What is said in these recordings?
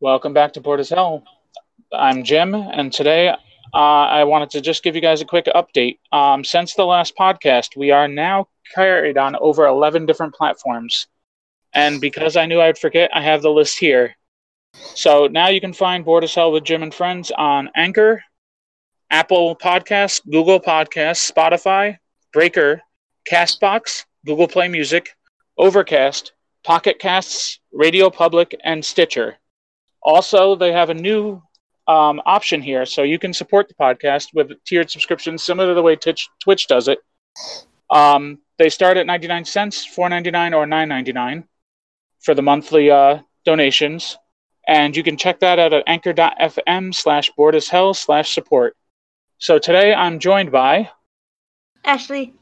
Welcome back to Board as Hell. I'm Jim, and today uh, I wanted to just give you guys a quick update. Um, since the last podcast, we are now carried on over 11 different platforms. And because I knew I'd forget, I have the list here. So now you can find Board as Hell with Jim and Friends on Anchor, Apple Podcasts, Google Podcasts, Spotify, Breaker, Castbox, Google Play Music, Overcast, Pocket Casts, Radio Public, and Stitcher. Also, they have a new um, option here, so you can support the podcast with tiered subscriptions, similar to the way Twitch, Twitch does it. Um, they start at 99 cents, 4.99, or 9.99 for the monthly uh, donations, and you can check that out at anchor.fm slash board as hell slash support. So today I'm joined by Ashley.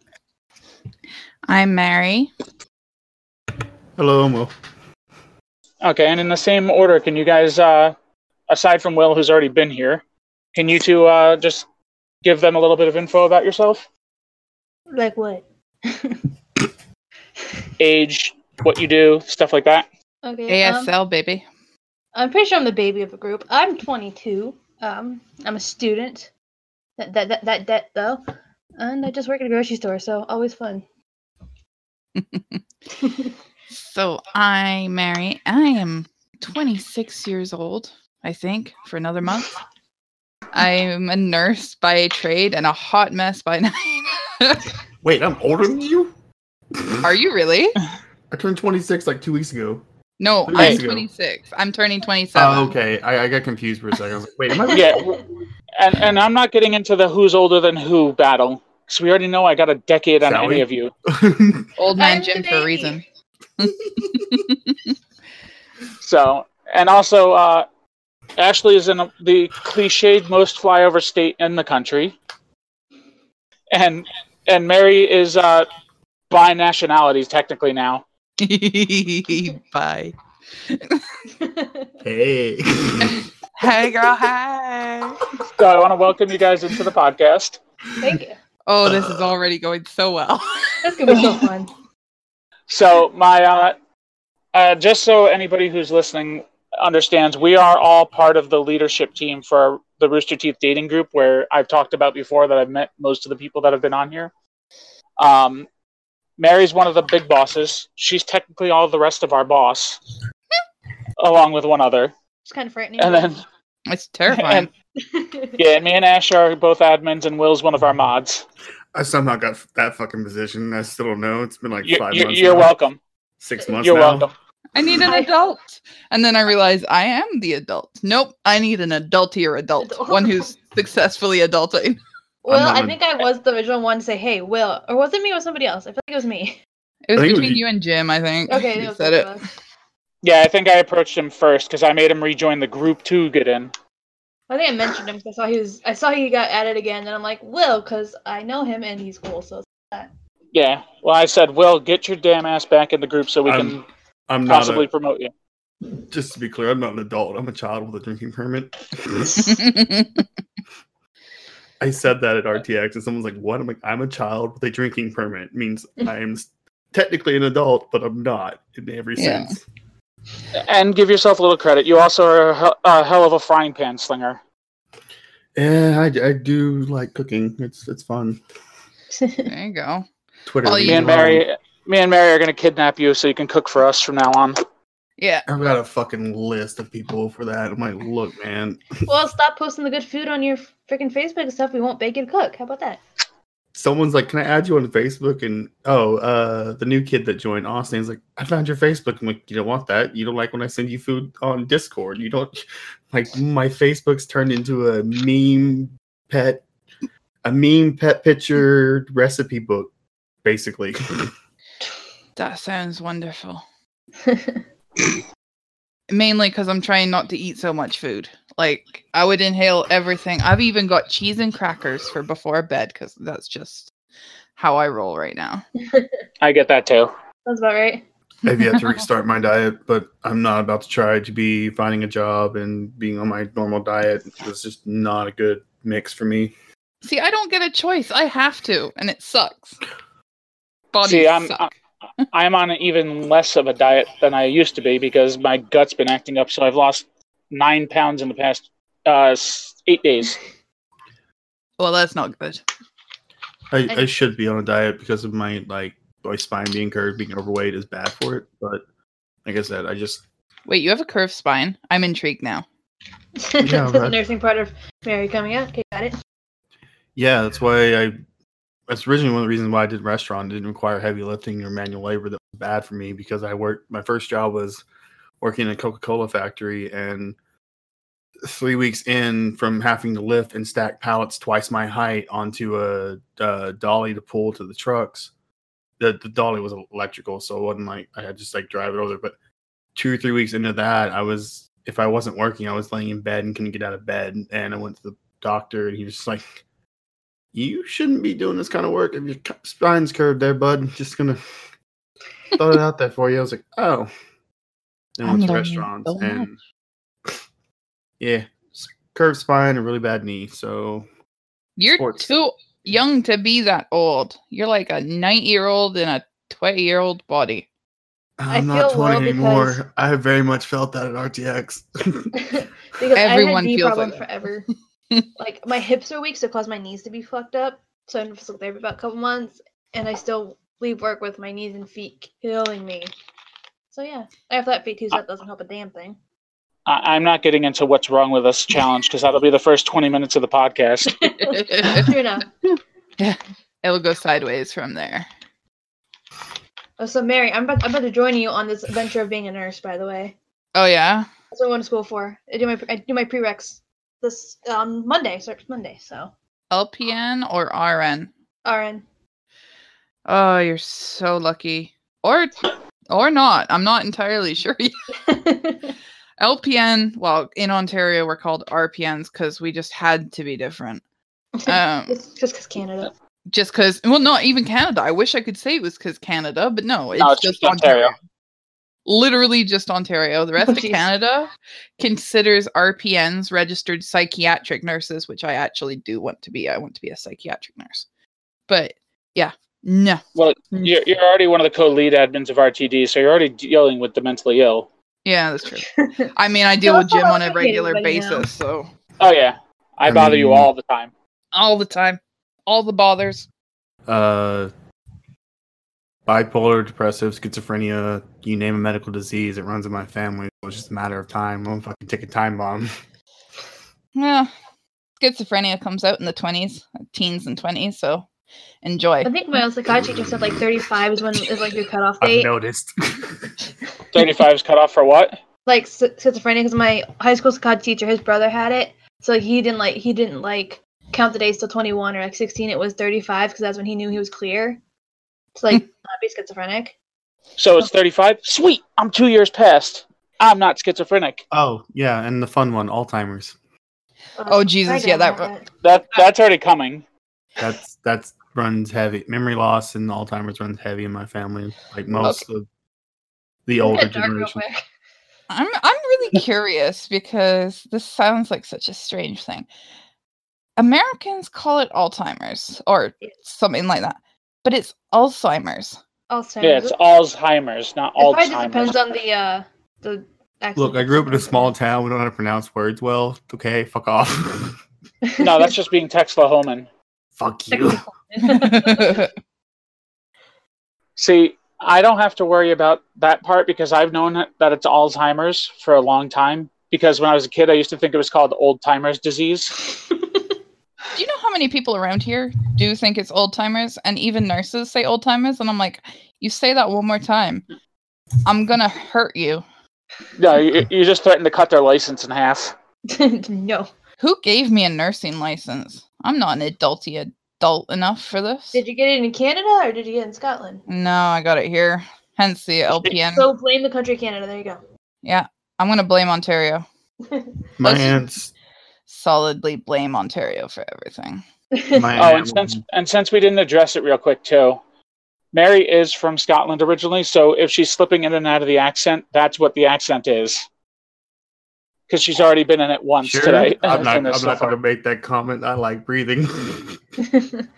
I'm Mary. Hello, I'm Will. Okay, and in the same order, can you guys, uh, aside from Will, who's already been here, can you two uh, just give them a little bit of info about yourself? Like what? Age, what you do, stuff like that. okay. um, ASL baby. I'm pretty sure I'm the baby of the group. I'm 22. Um, I'm a student. That that that that, that though, and I just work at a grocery store, so always fun. So I'm Mary. I am 26 years old, I think, for another month. I'm a nurse by trade and a hot mess by night. Wait, I'm older than you? Are you really? I turned 26 like two weeks ago. No, Three I'm days ago. 26. I'm turning 27. Oh, okay. I, I got confused for a second. I was like, wait, am I? Yeah, and and I'm not getting into the who's older than who battle because we already know I got a decade on Shall any we? of you. Old man Jim for a reason. So, and also, uh, Ashley is in a, the cliched most flyover state in the country, and and Mary is uh, by nationalities technically now. Bye. hey. Hey girl, hey. So I want to welcome you guys into the podcast. Thank you. Oh, this is already going so well. That's gonna be so fun. So my uh, uh, just so anybody who's listening understands, we are all part of the leadership team for the Rooster Teeth dating group, where I've talked about before that I've met most of the people that have been on here. Um, Mary's one of the big bosses. She's technically all the rest of our boss, along with one other. It's kind of frightening. And then, It's terrifying. and yeah, and me and Ash are both admins, and Will's one of our mods. I somehow got that fucking position. I still don't know. It's been like You, 5 you, months. you're now. welcome. Six months You're now. welcome. I need an adult. And then I realize I am the adult. Nope, I need an adultier adult. Adult. One who's successfully adulting. well, I think I was the original one to say, "Hey, Will," or was it me or somebody else? I feel like it was me. It was I think it was between you- you and Jim, I think. Okay, you that was said it. Yeah, I think I approached him first because I made him rejoin the group to get in. I think I mentioned him because I saw he was. I saw he got added again, and I'm like, "Will," because I know him and he's cool. So Yeah. Well, I said, Will, get your damn ass back in the group so we I'm can I'm not possibly a, promote you. just to be clear, I'm not an adult. I'm a child with a drinking permit. I said that at RTX, and someone's like, "What?" I'm like, "I'm a child with a drinking permit." It Means I'm technically an adult, but I'm not in every Yeah. sense. And give yourself a little credit. You also are a, hell- a hell of a frying pan slinger. Yeah, I, I do like cooking. It's it's fun. there you go. Twitter. Well, leaves you- Me and me alone. Mary, me and Mary are gonna kidnap you so you can cook for us from now on. Yeah. I've got a fucking list of people for that. I'm like, look, man. well, stop posting the good food on your freaking Facebook and stuff. We won't bake and cook. How about that? Someone's like, "Can I add you on Facebook?" And oh, uh, the new kid that joined Austin is like, "I found your Facebook." I'm like, "You don't want that. You don't like when I send you food on Discord. You don't like my Facebook's turned into a meme pet, a meme pet picture recipe book, basically." That sounds wonderful. Mainly because I'm trying not to eat so much food. Like, I would inhale everything. I've even got cheese and crackers for before bed because that's just how I roll right now. I get that too. Sounds about right. I've yet to restart my diet, but I'm not about to try to be finding a job and being on my normal diet. It's just not a good mix for me. See, I don't get a choice. I have to, and it sucks. Bodies See, I'm- suck. I'm on even less of a diet than I used to be because my gut's been acting up. So I've lost nine pounds in the past uh, eight days. Well, that's not good. I, I should be on a diet because of my like my spine being curved, being overweight is bad for it. But like I said, I just Wait, you have a curved spine? I'm intrigued now. Yeah, the nursing part of Mary coming out. Okay, got it. yeah, that's why I. That's originally one of the reasons why I did restaurant. It didn't require heavy lifting or manual labor. That was bad for me because I worked. My first job was working in a Coca Cola factory, and three weeks in from having to lift and stack pallets twice my height onto a, uh dolly to pull to the trucks. The the dolly was electrical, so it wasn't like I had just like drive it over. But two or three weeks into that, I was if I wasn't working, I was laying in bed and couldn't get out of bed. And I went to the doctor, and he was like, "You shouldn't be doing this kind of work if your spine's curved, there, bud. Just gonna throw it out there for you." I was like, "Oh." Then I'm went restaurants so and yeah, s- curved spine and really bad knee. So You're Sports. too young to be that old. You're like a nine year old in a 20 year old body. I I'm not feel well 20 anymore. because- I have very much felt that at RTX. because Everyone I had knee feels like forever. like my hips are weak, so it caused my knees to be fucked up. So I'm physical therapy about a couple months, and I still leave work with my knees and feet killing me. So yeah, I have flat feet too, so that doesn't help a damn thing. I- I'm not getting into what's wrong with us challenge because that'll be the first 20 minutes of the podcast. True enough. Yeah, It'll go sideways from there. Oh, so Mary, I'm about, I'm about to join you on this adventure of being a nurse. By the way, Oh, yeah? that's what I went to school for. I do my I do my prereqs this um Monday. Starts Monday, so LPN or RN? RN. Oh, you're so lucky. Or or not. I'm not entirely sure. yet. LPN, well, in Ontario, we're called RPNs because we just had to be different. Um, just because Canada. just because, well, not even Canada. I wish I could say it was because Canada, but no, it's, No, it's just just Ontario. Ontario. Literally just Ontario. The rest Oh, of jeez. Canada considers RPNs registered psychiatric nurses, which I actually do want to be. I want to be a psychiatric nurse. But yeah, no. Well, you're, you're already one of the co-lead admins of RTD, so you're already dealing with the mentally ill. Yeah, that's true. I mean, I deal with Jim on a regular anybody now. basis, so Oh yeah, I, I bother you all the time. all the time, all the bothers. uh, bipolar, depressive, schizophrenia, you name a medical disease, it runs in my family. It's just a matter of time. I'm fucking take a time bomb. Yeah, schizophrenia comes out in the twenties, teens and twenties. So enjoy. I think my old psychiatry just said like 35 is when is like your cutoff I've date. noticed. 35 is cut off for what? like sch- schizophrenia because my high school psych teacher, his brother had it, so he didn't like he didn't like count the days till 21 or like 16. It was 35 because that's when he knew he was clear to like not be schizophrenic. So it's 35. Sweet, I'm two years past. I'm not schizophrenic. oh yeah, and the fun one, Alzheimer's. Uh, Oh, Jesus, yeah, that have. That that's already coming. That's that's runs heavy. Memory loss and Alzheimer's runs heavy in my family. Like most of the older get dark real generation. I'm I'm really curious because this sounds like such a strange thing. Americans call it Alzheimer's or something like that, but it's Alzheimer's. Alzheimer's. Yeah, it's Alzheimer's, not It probably just depends on the uh the. accent Look, I grew up in a small town. We don't know how to pronounce words well. Okay, fuck off. No, that's just being Texlahoman. fuck you. See, I don't have to worry about that part because I've known that that it's Alzheimer's for a long time. Because when I was a kid, I used to think it was called old timers disease. do you know how many people around here do think it's old timers and even nurses say old timers? And I'm like, you say that one more time. I'm gonna hurt you. No, you, you just threatened to cut their license in half. no. Who gave me a nursing license? I'm not an adulty adult enough for this. Did you get it in Canada or did you get it in Scotland? No, I got it here. Hence the LPN. So blame the country Canada. There you go. yeah, I'm gonna blame Ontario. My Let's- Solidly blame Ontario for everything. my Oh, and since and since we didn't address it real quick too, Mary is from Scotland originally, so if she's slipping in and out of the accent, that's what the accent is. Because she's already been in it once Sure, today. I'm not. I'm not so going to make that comment. I like breathing.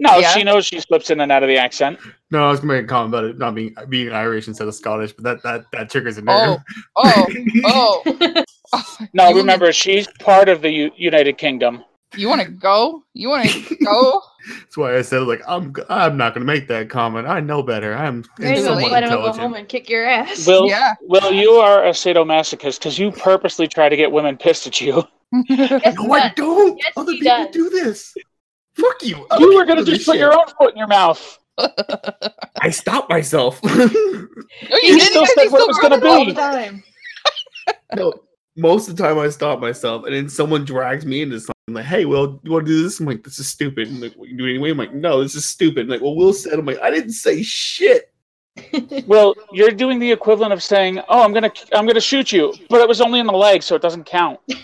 No, Yeah. she knows she slips in and out of the accent. No, I was gonna make a comment about it not being being Irish instead of Scottish, but that that that triggers a nerve. Oh, oh, oh. oh. No, remember she's part of the U- United Kingdom. You want to go? You want to go? That's why I said like I'm I'm not gonna make that comment. I know better. I'm There you go. somewhat Let him go home and kick your ass. Will, Yeah. Will, you are a sadomasochist because you purposely try to get women pissed at you. Yes, No, I don't. Yes, Other people does. do this. Fuck you. Other You were gonna just put shit. your own foot in your mouth. I stopped myself. No, you, You didn't still 'cause said you what it was gonna brought all the time. no, most of the time I stop myself, and then someone drags me into something like, "Hey, Will, you want to do this?" I'm like, "This is stupid." And like, "What you do it anyway?" I'm like, "No, this is stupid." And like, well, Will said, "I'm like, I didn't say shit." Well, you're doing the equivalent of saying, "Oh, I'm gonna, I'm gonna shoot you," but it was only in the leg, so it doesn't count.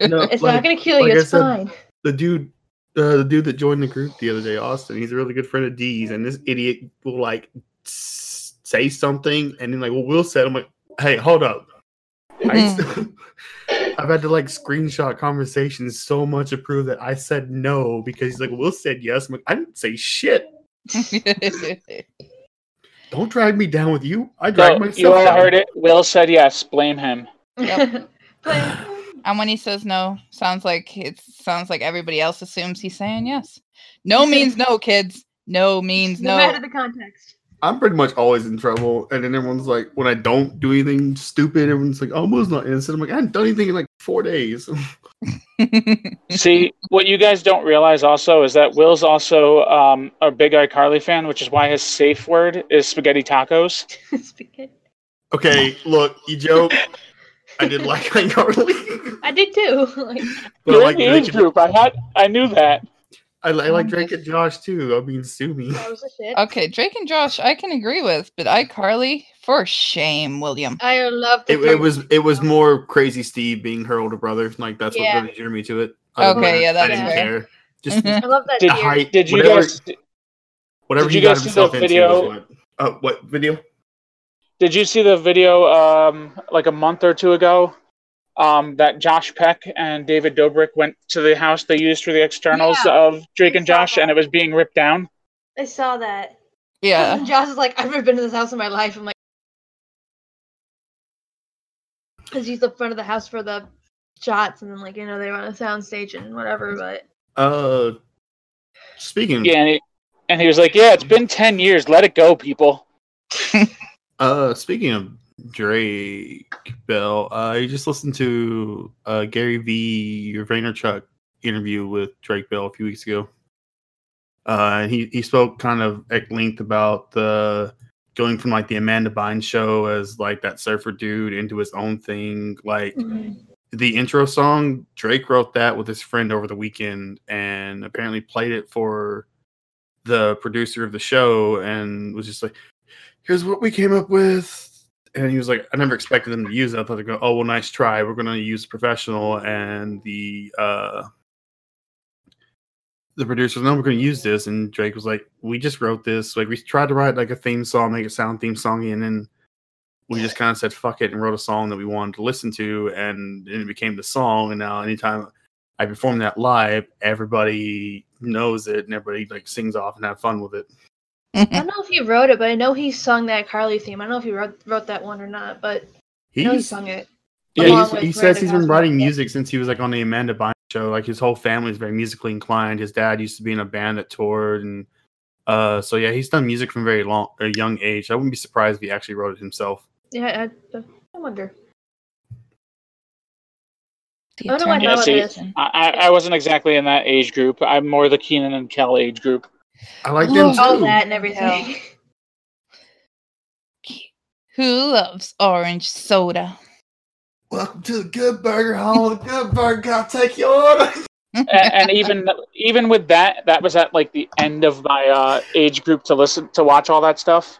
No, it's like, not gonna kill you. like I it's said, fine. the dude uh, the dude that joined the group the other day, Austin, he's a really good friend of D's, and this idiot will like say something, and then like, well, Will said, I'm like, hey, hold up. I st- I've had to like screenshot conversations so much to prove that I said no because he's like, Will said yes. I'm like, I didn't say shit. Don't drag me down with you. I dragged So myself. you all down. heard it. Will said yes. Blame him. Yep. And when he says no, sounds like it sounds like everybody else assumes he's saying yes. No means no, kids. No means no no. matter the context. I'm pretty much always in trouble, and then everyone's like, when I don't do anything stupid, everyone's like, "Oh, Will's not innocent." I'm like, I haven't done anything in like four days. See, what you guys don't realize also is that Will's also um, a big iCarly fan, which is why his safe word is spaghetti tacos. Spaghetti. okay, look, you joke. I did like iCarly. I did too. like, but I You're like in the age group. I had, I knew that. I, I like Um, Drake and Josh too. I mean, sue me. that was a shit. okay, Drake and Josh, I can agree with, but iCarly, for shame, William. I love It, it was it was more crazy Steve being her older brother. Like that's Yeah. what really drew me to it. Other than Okay, yeah, that's I that's didn't fair. care. Just Mhm. I love that Did- height, Did you whatever, guys? whatever did he you got guys see the video? was what- Uh, what video? Did you see the video um, like a month or two ago? Um, that Josh Peck and David Dobrik went to the house they used for the externals Yeah, of Drake and saw Josh, and it was being ripped down. I saw that. Yeah. And Josh is like, I've never been to this house in my life. I'm like, because he's the front of the house for the shots, and then like you know they were on a soundstage and whatever. But Uh, speaking. Yeah, and he, and he was like, "Yeah, it's been ten years. Let it go, people." Uh, speaking of Drake Bell, uh, you just listened to uh Gary V. Vaynerchuk interview with Drake Bell a few weeks ago. Uh, and he he spoke kind of at length about the going from like the Amanda Bynes show as like that surfer dude into his own thing. Like the intro song, Drake wrote that with his friend over the weekend and apparently played it for the producer of the show and was just like, here's what we came up with. And he was like, I never expected them to use it. I thought they'd go, oh, well, nice try. We're going to use professional. And the, uh, the producer was, no, we're going to use this. And Drake was like, we just wrote this. Like, we tried to write like a theme song, make it sound theme songy. And then we just kind of said, fuck it, and wrote a song that we wanted to listen to. And then it became the song. And now, anytime I perform that live, everybody knows it and everybody like sings off and have fun with it. I don't know if he wrote it, but I know he sung that Carly theme. I don't know if he wrote wrote that one or not, but I he sung it. yeah, he's, with he says he's been Cosmo. writing music since he was like on the Amanda Bynes show. Like his whole family is very musically inclined. His dad used to be in a band that toured, and uh, so yeah, he's done music from very long, a young age. I wouldn't be surprised if he actually wrote it himself. Yeah, I, I wonder. The I don't know why Yeah, see, it is. question. I, I I wasn't exactly in that age group. I'm more the Kenan and Kel age group. I like them too. All that and everything. Who loves orange soda? Welcome to the Good Burger Hall. The Good Burger, I'll take your order. and, and even even with that, that was at like the end of my uh, age group to listen to watch all that stuff.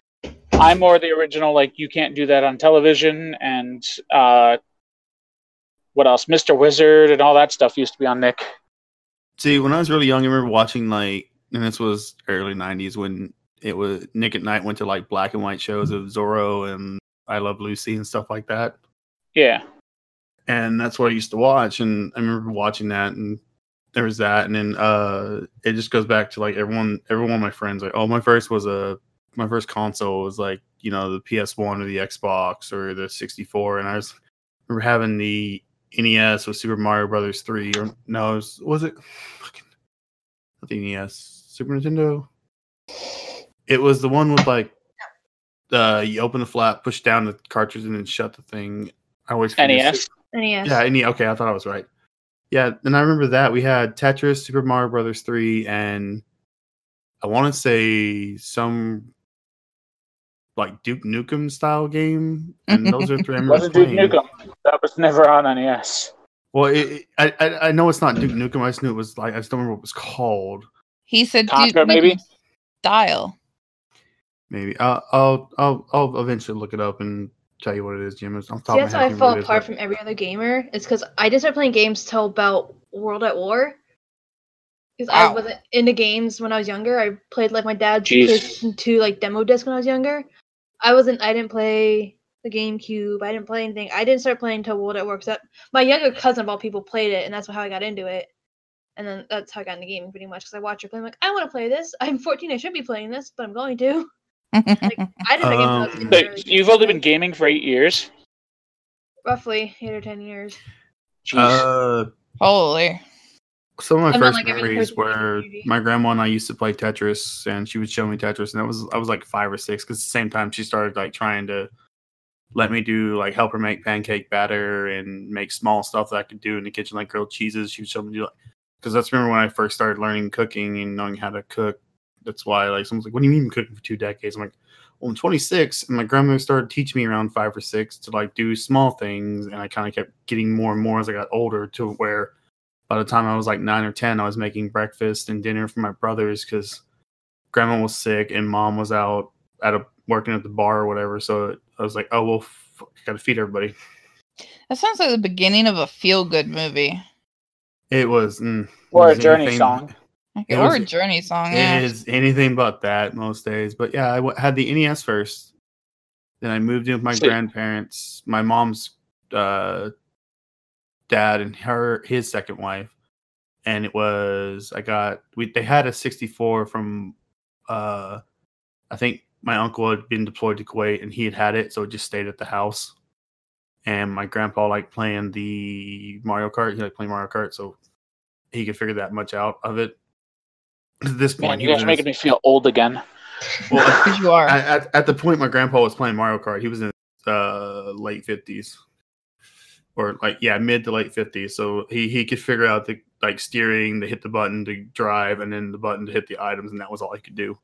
I'm more the original, like you can't do that on television, and uh, what else? Mr. Wizard and all that stuff used to be on Nick. See, when I was really young, I remember watching like, and this was early '90s when it was Nick at Night went to like black and white shows of Zorro and I Love Lucy and stuff like that. Yeah, and that's what I used to watch. And I remember watching that, and there was that, and then uh, it just goes back to like everyone, every one of my friends like, oh, my first was a my first console was like you know the PS1 or the Xbox or the 64, and I was remember having the NES with Super Mario Brothers 3 or no, it was, was it fucking not the NES Super Nintendo? It was the one with like uh you open the flap, push down the cartridge, and then shut the thing. I always NES. NES. yeah, NES. Okay, I thought I was right. Yeah, and I remember that we had Tetris, Super Mario Brothers three, and I want to say some like Duke Nukem style game, and those are three I remember Wasn't Duke playing. Nukem. That was never on NES. Well, it, it- I, I I know it's not Duke Nukem. I just knew it was like I just don't remember what it was called. He said, Contra, "Dude, maybe? style." Maybe I'll I'll I'll, I'll eventually look it up and tell you what it is, Jim. It's on top See, that's my how head, I can't fall remember what it is, apart but- from every other gamer. It's because I didn't start playing games till about World at War. Because I wasn't into games when I was younger. I played like my dad's Jeez. PlayStation 2 like demo disc when I was younger. I wasn't. I didn't play the GameCube. I didn't play anything. I didn't start playing until World at War. Except my younger cousin of all people played it, and that's how I got into it. And then that's how I got into gaming pretty much. Because I watched her play. I'm like, I want to play this. I'm 14. I should be playing this, but I'm going to. I didn't play games I was Um, in So early you've only been gaming for eight years. roughly eight or ten years. Jeez. Uh, Holy. some of my I'm first like memories person were my grandma and I used to play Tetris, and she would show me Tetris, and that was I was like five or six because at the same time she started like trying to let me do like help her make pancake batter and make small stuff that I could do in the kitchen like grilled cheeses. She would show me do because that's remember when I first started learning cooking and knowing how to cook. That's why like someone's like, "What do you mean cooking for two decades?" I'm like, "Well, I'm 26, and my grandmother started teaching me around five or six to like do small things, and I kind of kept getting more and more as I got older to where." by the time I was like nine or ten, I was making breakfast and dinner for my brothers because grandma was sick and mom was out at a working at the bar or whatever. So I was like, oh well, f- gotta feed everybody. That sounds like the beginning of a feel-good movie. It was mm, Or it a Journey anything- song. It or was- a Journey song. It Yeah. is anything but that most days. But yeah, I w- had the NES first. Then I moved in with my See- grandparents, my mom's uh, dad, and her his second wife. And it was I got we they had a 64 from uh I think my uncle had been deployed to Kuwait and he had had it, so it just stayed at the house. And my grandpa liked playing the Mario Kart. He liked playing Mario Kart, so he could figure that much out of it. At this point, Man, he you guys was are in his- making me feel old again. well, Because you are. at, at, at the point my grandpa was playing Mario Kart, he was in uh late fifties. Or like yeah, mid to late fifties. So he he could figure out the like steering, to hit the button to drive, and then the button to hit the items, and that was all he could do.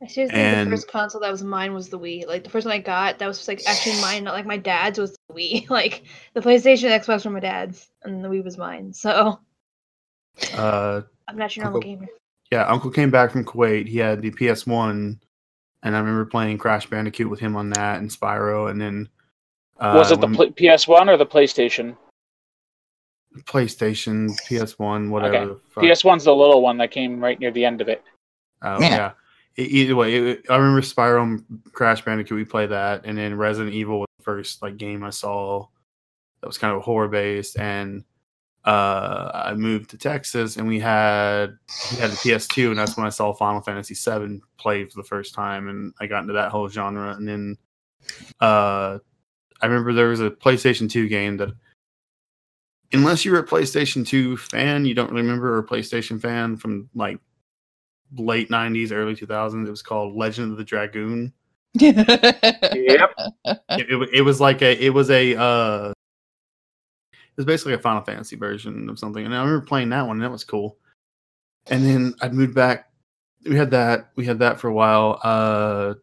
I seriously think And- the first console that was mine was the Wii. Like the first one I got, that was just, like actually mine, not like my dad's was the Wii. Like the PlayStation, and Xbox were my dad's, and the Wii was mine. So Uh I'm not your normal Uncle- gamer. yeah, Uncle came back from Kuwait. He had the PS One, and I remember playing Crash Bandicoot with him on that and Spyro, and then uh, was it the when- pl- PS1 or the PlayStation? PlayStation, PS One, whatever. Okay. PS1's the little one that came right near the end of it. Oh Yeah. yeah. Either way, it, I remember Spyro Crash Bandicoot. We played that, and then Resident Evil was the first like game I saw that was kind of horror based. And uh, I moved to Texas, and we had we had the PS2, and that's when I saw Final Fantasy VII play for the first time, and I got into that whole genre. And then uh, I remember there was a PlayStation 2 game that. Unless you were a PlayStation 2 fan, you don't really remember a PlayStation fan from like late 90s early 2000s it was called legend of the dragoon. Yep. it, it, it was like a it was a uh it was basically a final fantasy version of something. And i remember playing that one and that was cool. And then i moved back. We had that we had that for a while. Uh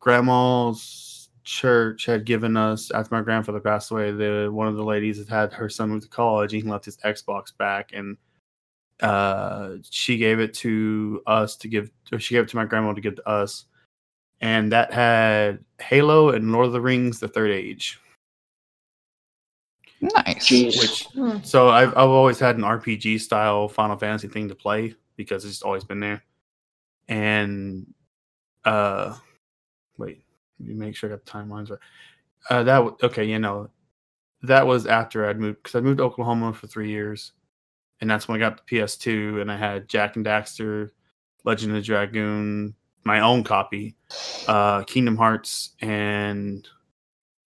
grandma's church had given us after my grandfather passed away the one of the ladies had had her son move to college and he left his xbox back and uh she gave it to us to give or she gave it to my grandma to give to us. And that had halo and lord of the rings the third age. Nice. Which Hmm. so I've, I've always had an rpg style final fantasy thing to play because it's always been there. And uh wait let me make sure i got the timelines right. Uh that w- okay you know that was after i'd moved because i moved to oklahoma for three years and that's when I got the PS2, and I had Jak and Daxter, Legend of the Dragoon, my own copy, uh, Kingdom Hearts, and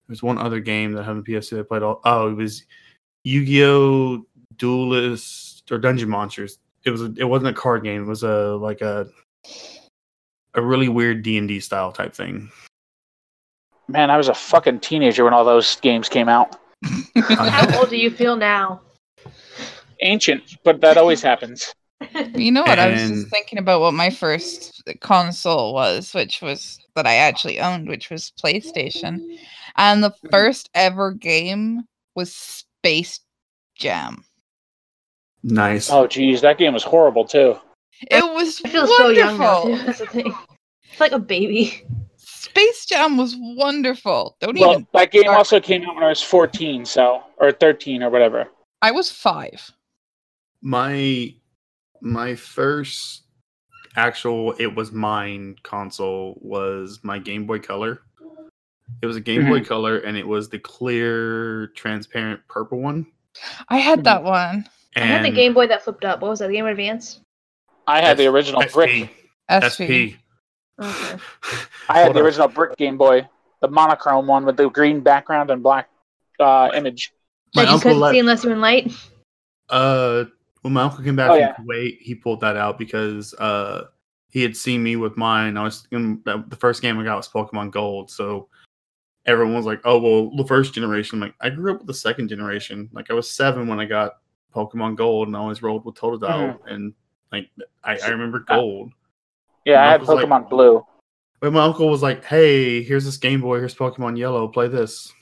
there's one other game that I had on the PS2 I played all. Oh, it was Yu-Gi-Oh! Duelist or Dungeon Monsters. It was a, it wasn't a card game. It was a like a a really weird D and D style type thing. Man, I was a fucking teenager when all those games came out. How old do you feel now? Ancient, but that always happens. You know what? I was just thinking about what my first console was, which was that I actually owned, which was PlayStation. And the mm-hmm. first ever game was Space Jam. Nice. Oh, geez, that game was horrible too. It was I feel so young now. wonderful. Too. That's the thing. It's like a baby. Space Jam was wonderful. Don't Well, even. that game start. also came out when I was 14, so or 13 or whatever. I was five. My my first actual it was mine console was my Game Boy Color. It was a Game Boy Color and it was the clear transparent purple one. I had that one. I had the Game Boy that flipped up. What was that? The Game Boy Advance? I had the original SP, brick. SP. SP. Okay. I had Hold the on. original brick Game Boy, the monochrome one with the green background and black uh, image. My that you couldn't let- see unless you were in light. Uh, when my uncle came back Oh, from yeah. Kuwait, he pulled that out because uh he had seen me with mine. I was in, the the first game I got was Pokemon Gold, so everyone was like, "Oh, well, the first generation." I'm like, I grew up with the second generation. Like, I was seven when I got Pokemon Gold, and I always rolled with Totodile, Mm-hmm. and like I, I remember Gold. Yeah, I had Uncle's like- Pokemon Blue. But my uncle was like, "Hey, here's this Game Boy. Here's Pokemon Yellow. Play this."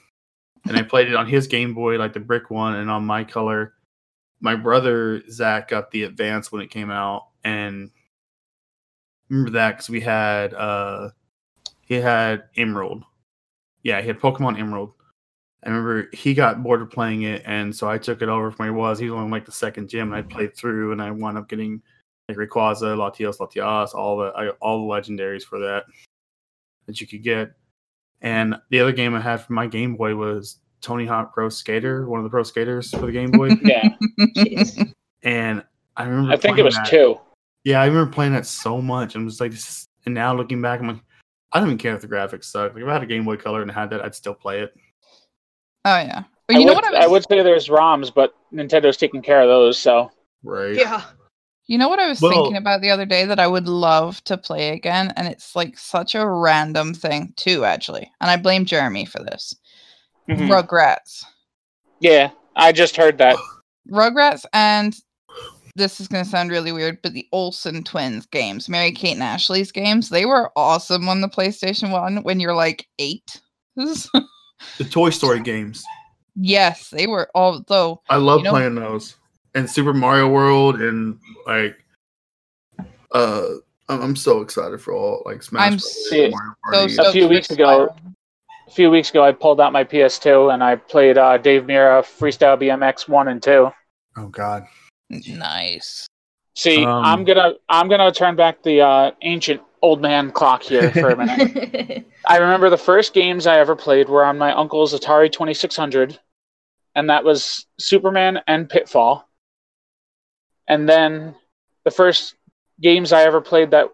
And I played it on his Game Boy, like the brick one, and on my color. My brother Zach got the Advance when it came out, and remember that because we had uh he had Emerald. Yeah, he had Pokemon Emerald. I remember he got bored of playing it, and so I took it over from where he was. He was on like the second gym, and I played through, and I wound up getting like Rayquaza, Latios, Latias, all the I, all the legendaries for that that you could get. And the other game I had for my Game Boy was Tony Hawk Pro Skater, one of the pro skaters for the Game Boy. Yeah, Jeez. and I remember I think it was that. two. Yeah, I remember playing that so much. I'm just like, this is, and now looking back, I'm like, I don't even care if the graphics suck. Like if I had a Game Boy Color and had that, I'd still play it. Oh yeah. But I you know would, what I was, I would say there's ROMs, but Nintendo's taking care of those. So Right. yeah. You know what I was Well- thinking about the other day that I would love to play again, and it's like such a random thing too, actually. And I blame Jeremy for this. Mhm. Rugrats. yeah, I just heard that. Rugrats and this is gonna sound really weird, but the Olsen twins games, Mary Kate and Ashley's games, they were awesome on the PlayStation One when you're like eight. The Toy Story games. yes, they were. Although I love You know- playing those. And Super Mario World and like uh I'm I'm so excited for all like Smash I'm Bros. so- Mario so Party. stoked few weeks ago- Spyro. A few weeks ago, I pulled out my PS2 and I played uh, Dave Mirra Freestyle BMX one and two. Oh god. Nice. See, Um, I'm gonna I'm gonna turn back the uh, ancient old man clock here for a minute. I remember the first games I ever played were on my uncle's Atari 2600, and that was Superman and Pitfall. And then the first games I ever played that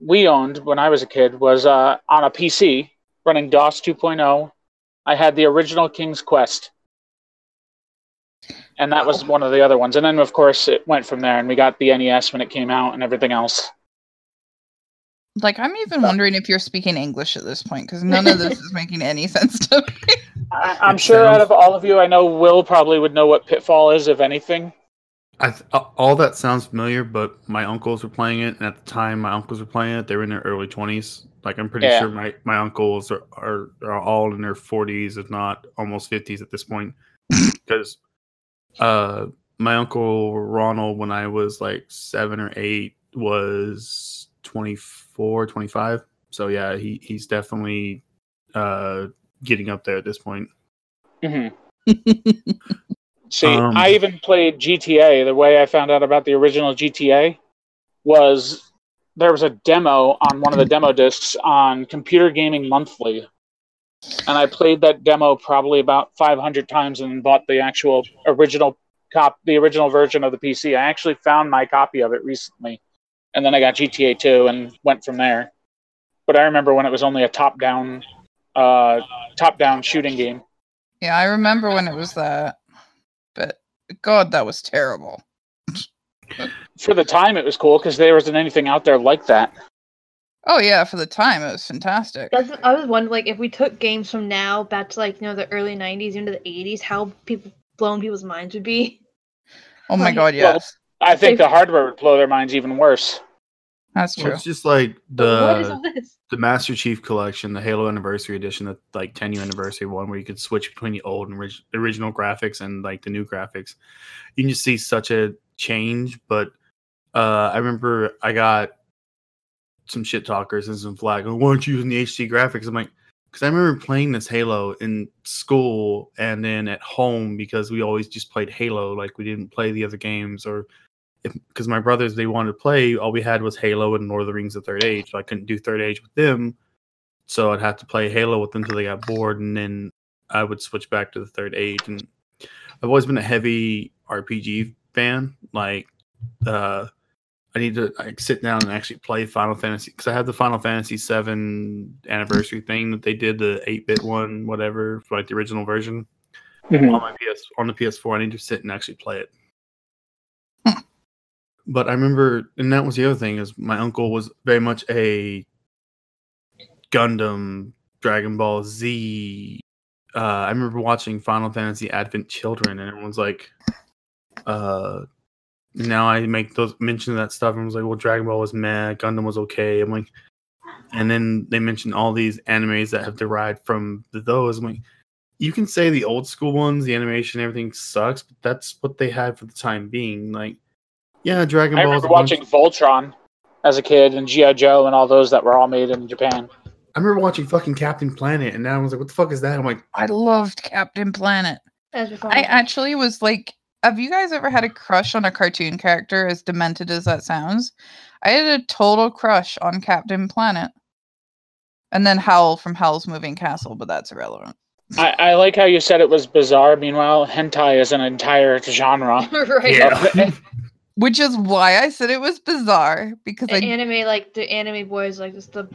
we owned when I was a kid was uh, on a PC running DOS 2.0. I had the original King's Quest. And that was one of the other ones. And then, of course, it went from there, and we got the NES when it came out and everything else. Like I'm even wondering if you're speaking English at this point because none of this is making any sense to me. I, I'm It sure out of all of you, I know Will probably would know what Pitfall is, if anything. I th- all that sounds familiar, but my uncles were playing it, and at the time my uncles were playing it, they were in their early twenties. Like I'm pretty Yeah. sure my, my uncles are, are are all in their forties, if not almost fifties at this point. Because uh, my uncle Ronald, when I was like seven or eight, was 24, 25. So yeah, he he's definitely uh getting up there at this point. hmm See, Um, I even played GTA. The way I found out about the original GTA was there was a demo on one of the demo discs on Computer Gaming Monthly. And I played that demo probably about 500 times and bought the actual original cop the original version of the PC. I actually found my copy of it recently, and then I got GTA 2 and went from there. But I remember when it was only a top-down, uh, top-down shooting game. Yeah, I remember when it was that. But God, that was terrible. For the time, it was cool because there wasn't anything out there like that. Oh yeah, for the time it was fantastic. That's, I was wondering, like, if we took games from now back to like you know the early '90s into the '80s, how people blown people's minds would be. Oh my Like- God, Well, yes, I think They- the hardware would blow their minds even worse. that's Well, true. it's just like the the Master Chief collection, the Halo Anniversary Edition, the like 10 year anniversary one, where you could switch between the old and orig- original graphics and like the new graphics. You can just see such a change. But uh, I remember I got some shit talkers and some flag. Oh, why aren't you using the HD graphics? I'm like, because I remember playing this Halo in school and then at home because we always just played Halo. Like we didn't play the other games or because my brothers they wanted to play, all we had was Halo and Lord of the Rings: The Third Age. So I couldn't do Third Age with them, so I'd have to play Halo with them until they got bored, and then I would switch back to the Third Age. And I've always been a heavy RPG fan. Like, uh, I need to like sit down and actually play Final Fantasy because I have the Final Fantasy Seven anniversary thing that they did, the eight bit one, whatever, like the original version on my PS on the PS4. I need to sit and actually play it. but I remember, and that was the other thing is my uncle was very much a Gundam, Dragon Ball Z. Uh, I remember watching Final Fantasy Advent Children, and everyone's like, uh, now I make those mention of that stuff, and was like, well, Dragon Ball was meh, Gundam was okay. I'm like, and then they mentioned all these animes that have derived from those. I'm like, you can say the old school ones, the animation, everything sucks, but that's what they had for the time being. Like, yeah, Dragon Ball. I remember watching Voltron as a kid and GI Joe and all those that were all made in Japan. I remember watching fucking Captain Planet, and now I was like, what the fuck is that? I'm like, I loved Captain Planet. I actually was like, have you guys ever had a crush on a cartoon character, as demented as that sounds? I had a total crush on Captain Planet. And then Howl from Howl's Moving Castle, but that's irrelevant. I, I like how you said it was bizarre. Meanwhile, hentai is an entire genre. right. Yeah. Which is why I said it was bizarre, because The I anime, like the anime boys, like just the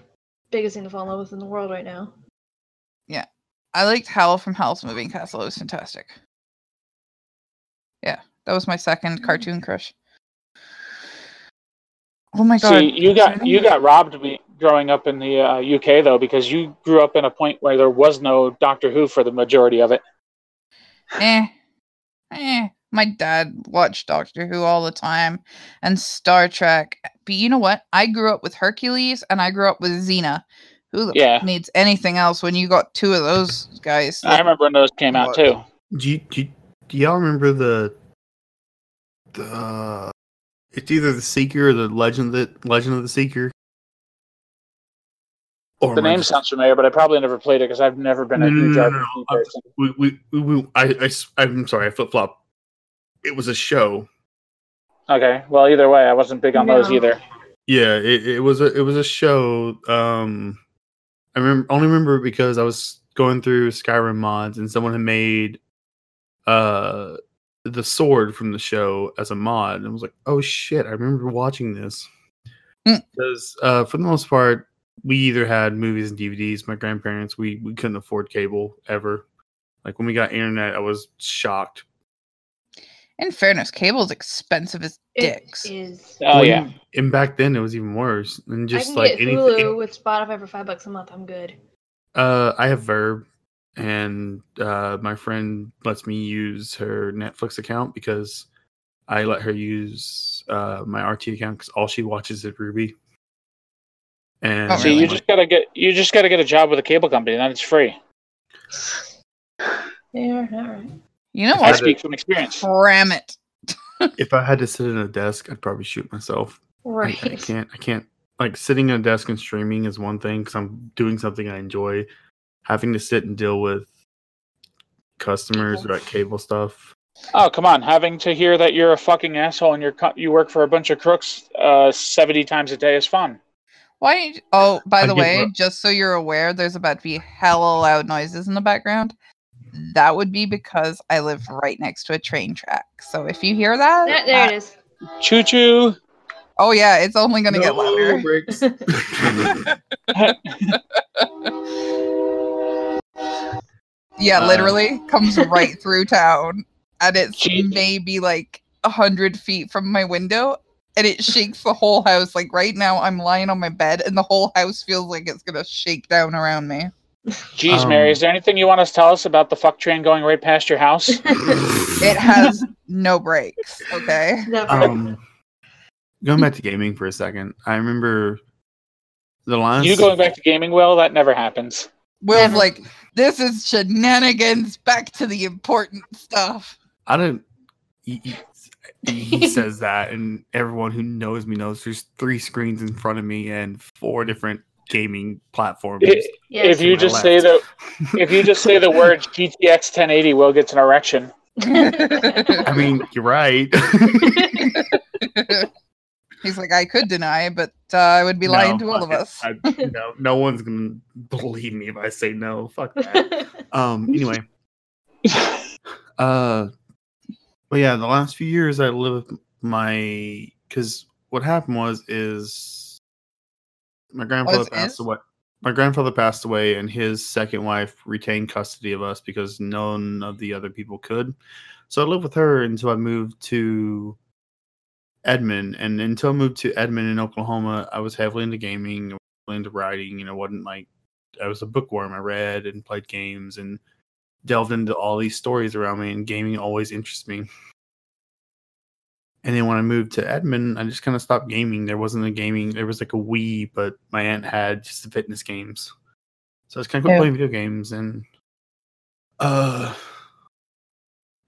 biggest thing to fall in love with in the world right now. Yeah. I liked Howl from Howl's Moving Castle. It was fantastic. Yeah, that was my second cartoon crush. Oh my god! See, you got you got robbed me growing up in the uh, UK though, because you grew up in a point where there was no Doctor Who for the majority of it. eh, eh. My dad watched Doctor Who all the time and Star Trek. But you know what? I grew up with Hercules and I grew up with Xena. Who the Yeah. needs anything else when you got two of those guys? I remember when those came out too. do, you, do, you- do y'all remember the the? It's either the Seeker or the Legend of the Legend of the Seeker. Or The name just- sounds familiar, but I probably never played it because I've never been a No, no, huge no, no, RPG no. I- person. we, we, we, we I, I, s- I'm sorry, I flip flop. It was a show. Okay, well either way, I wasn't big on those either. Yeah, it, it was a it was a show. Um, I remember only remember because I was going through Skyrim mods and someone had made uh the sword from the show as a mod, and I was like, oh shit, I remember watching this Mm. because uh, for the most part, we either had movies and DVDs. My grandparents, we we couldn't afford cable ever. Like when we got internet, I was shocked. In fairness, cable's expensive as It dicks. is. Oh Well, yeah, and- And back then, it was even worse. And just I can like get anything, Hulu with Spotify for five bucks a month. I'm good. Uh, I have Verb, and uh, my friend lets me use her Netflix account because I let her use uh, my RT account because all she watches is RWBY. And Oh, see, really? you just gotta get you just gotta get a job with a cable company, and then it's free. Yeah, all right. You know I had what? to- speak from experience. Cram it. if I had to sit at a desk, I'd probably shoot myself. I, Right. I can't. I can't. Like sitting at a desk and streaming is one thing because I'm doing something I enjoy. Having to sit and deal with customers about cable stuff. Oh come on, having to hear that you're a fucking asshole and you're co- you work for a bunch of crooks uh, seventy times a day is fun. Why? Oh, by the get way, what- just so you're aware, there's about to be hella loud noises in the background. that would be because I live right next to a train track. So if you hear that, There, there uh, it is. Choo choo. oh yeah, it's only gonna get louder. Bricks. Yeah, Uh, literally comes right through town, and it's Gee. maybe like a hundred feet from my window, and it shakes the whole house. Like right now, I'm lying on my bed, and the whole house feels like it's gonna shake down around me. Jeez, Um, Mary, is there anything you want us to tell us about the fuck train going right past your house? It has no brakes. Okay. Um, going back to gaming for a second, I remember the last. you going back to gaming, Will? That never happens. Will's Never. like, this is shenanigans. Back to the important stuff. I don't. He, he, he says that, and everyone who knows me knows there's three screens in front of me and four different gaming platforms. I- yes. if you to my just say the if you just say the word GTX 1080, Will gets an erection. I mean, you're right. He's like, I could deny, but uh, I would be lying No, to all of us. I- no, no one's gonna believe me if I say no. Fuck that. um. Anyway. Uh. But yeah, the last few years I lived with my because what happened was is my grandfather Was- passed is? away. My grandfather passed away, and his second wife retained custody of us because none of the other people could. So I lived with her until I moved to Edmond, and until I moved to Edmond in Oklahoma, I was heavily into gaming, into writing. You know, wasn't like I was a bookworm. I read and played games and delved into all these stories around me, and gaming always interests me. And then when I moved to Edmond, I just kind of stopped gaming. There wasn't a gaming. There was like a Wii, but my aunt had just the fitness games. So I was kind of Yeah. playing video games, and uh,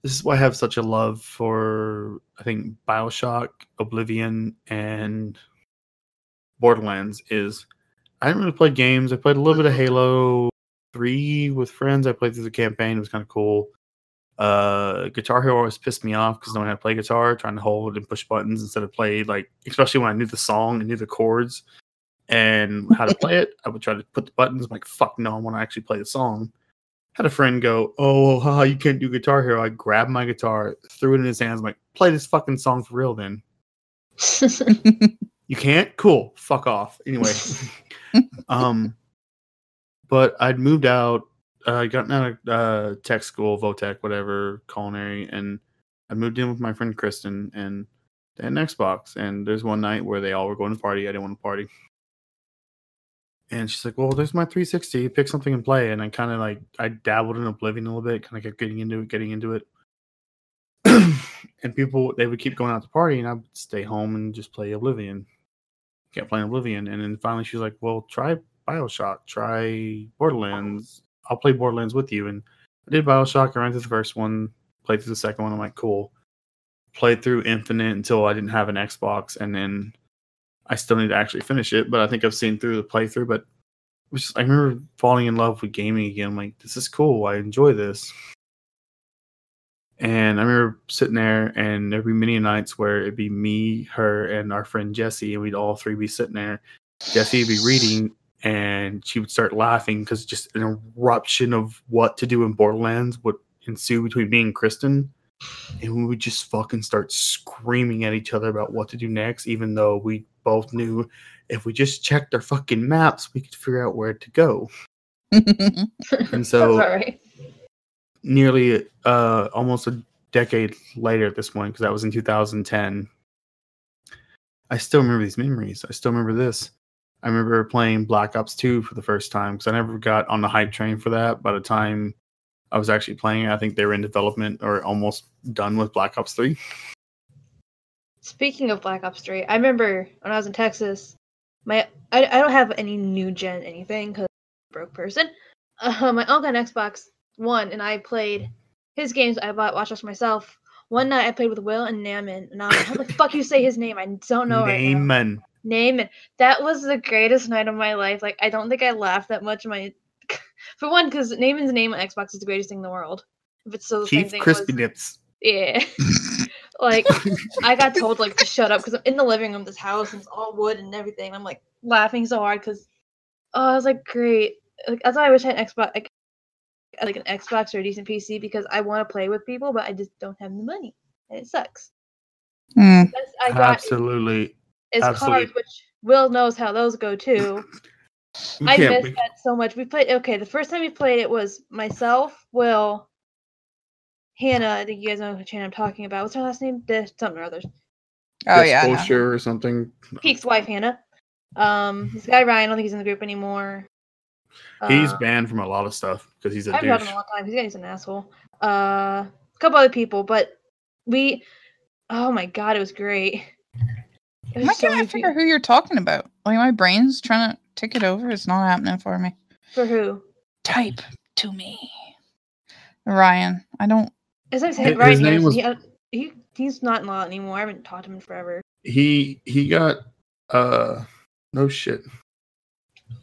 this is why I have such a love for I think Bioshock, Oblivion, and Borderlands. Is I didn't really play games. I played a little bit of Halo Three with friends. I played through the campaign. It was kind of cool. Uh, Guitar Hero always pissed me off because no one had to play guitar, trying to hold and push buttons instead of play like, especially when I knew the song and knew the chords and how to play it. I would try to put the buttons. I'm like, fuck no, I want to actually play the song. Had a friend go, oh, haha, you can't do Guitar Hero. I grabbed my guitar, threw it in his hands. I'm like, play this fucking song for real, then. You can't? Cool. Fuck off. Anyway. um but I'd moved out, uh gotten out of uh tech school, Votech, whatever, culinary, and I moved in with my friend Kristen and they had an Xbox. And there's one night where they all were going to party. I didn't want to party. And she's like, Well, there's my 360. Pick something and play. And I kind of like I dabbled in Oblivion a little bit, kind of kept getting into it, getting into it. and people they would keep going out to party and I would stay home and just play Oblivion kept playing Oblivion, and then finally she's like, "Well, try Bioshock, try Borderlands. I'll play Borderlands with you." And I did Bioshock. I ran through the first one, played through the second one. I'm like, "Cool." Played through Infinite until I didn't have an Xbox, and then I still need to actually finish it. But I think I've seen through the playthrough. But just, I remember falling in love with gaming again. I'm like, "This is cool. I enjoy this." And I remember sitting there, and there'd be many nights where it'd be me, her, and our friend Jesse, and we'd all three be sitting there. Jesse would be reading, and she would start laughing because just an eruption of what to do in Borderlands would ensue between me and Kristen. And we would just fucking start screaming at each other about what to do next, even though we both knew if we just checked our fucking maps, we could figure out where to go. And so right. nearly uh almost a decade later at this point because that was in 2010 i still remember these memories i still remember this i remember playing black ops 2 for the first time because i never got on the hype train for that by the time i was actually playing i think they were in development or almost done with black ops 3 Speaking of Black Ops 3, I remember when I was in Texas, my I, I don't have any new gen anything because I'm a broke person. Uh, my uncle had an Xbox One, and I played his games. I bought Watch Dogs myself. One night I played with Will and Naaman, and I was like, how the fuck you say his name? I don't know right now. Naaman. Naaman. That was the greatest night of my life. Like, I don't think I laughed that much. in My For one, because Naaman's name on Xbox is the greatest thing in the world. If it's still the same thing. it crispy was- nips Yeah. like I got told like to shut up because I'm in the living room of this house and it's all wood and everything. I'm like laughing so hard because oh, I was like great. Like that's why I wish I had an Xbox. Like, like an Xbox or a decent PC because I want to play with people, but I just don't have the money, and it sucks. Hmm. That's, I got Absolutely. is absolutely. cards, which Will knows how those go too. We I can't- miss we- that so much. We played okay. The first time we played it was myself, Will, Hannah. I think you guys know who channel I'm talking about. What's her last name? De- something or others. Oh Yes, yeah. I or something. Peak's wife, Hannah. Um, this guy Ryan. I don't think he's in the group anymore. He's Uh, banned from a lot of stuff because he's a I haven't talked to douche. him a long time. He's, he's an asshole. Uh, a couple other people, but we. Oh my god, it was great. It was Why so can't I many figure people- who you're talking about? Like my brain's trying to tick it over. It's not happening for me. for who? Type to me. Ryan. I don't As I said, Ryan his name Harrison, was- he, uh, he he's not in law anymore. I haven't talked to him in forever. He he got uh no shit.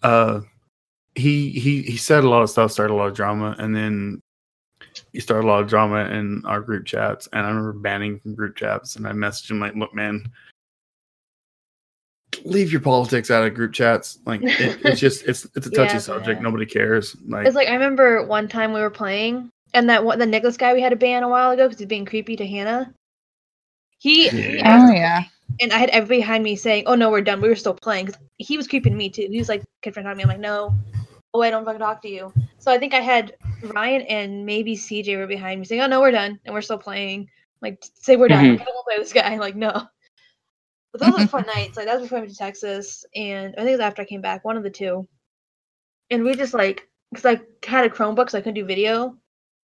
Uh he he he said a lot of stuff, started a lot of drama, and then he started a lot of drama in our group chats. And I remember banning from group chats, and I messaged him like, "Look, man, leave your politics out of group chats. Like, it, it's just it's it's a touchy Yeah, subject. Nobody cares. Like, It's like I remember one time we were playing, and that one, the Nicholas guy we had to ban a while ago because he's being creepy to Hannah. He, he Yeah. Oh yeah. and I had everybody behind me saying, "Oh no, we're done." We were still playing because he was creeping me too. He was like confronting me. I'm like, "No, oh I don't fucking talk to you." So I think I had Ryan and maybe CJ were behind me saying, "Oh no, we're done," and we're still playing. Like, say we're done. Mhm. I don't to play this guy. Like, no. But those were fun nights. Like that was before I went to Texas, and I think it was after I came back. One of the two. And we just like, because I had a Chromebook, so I couldn't do video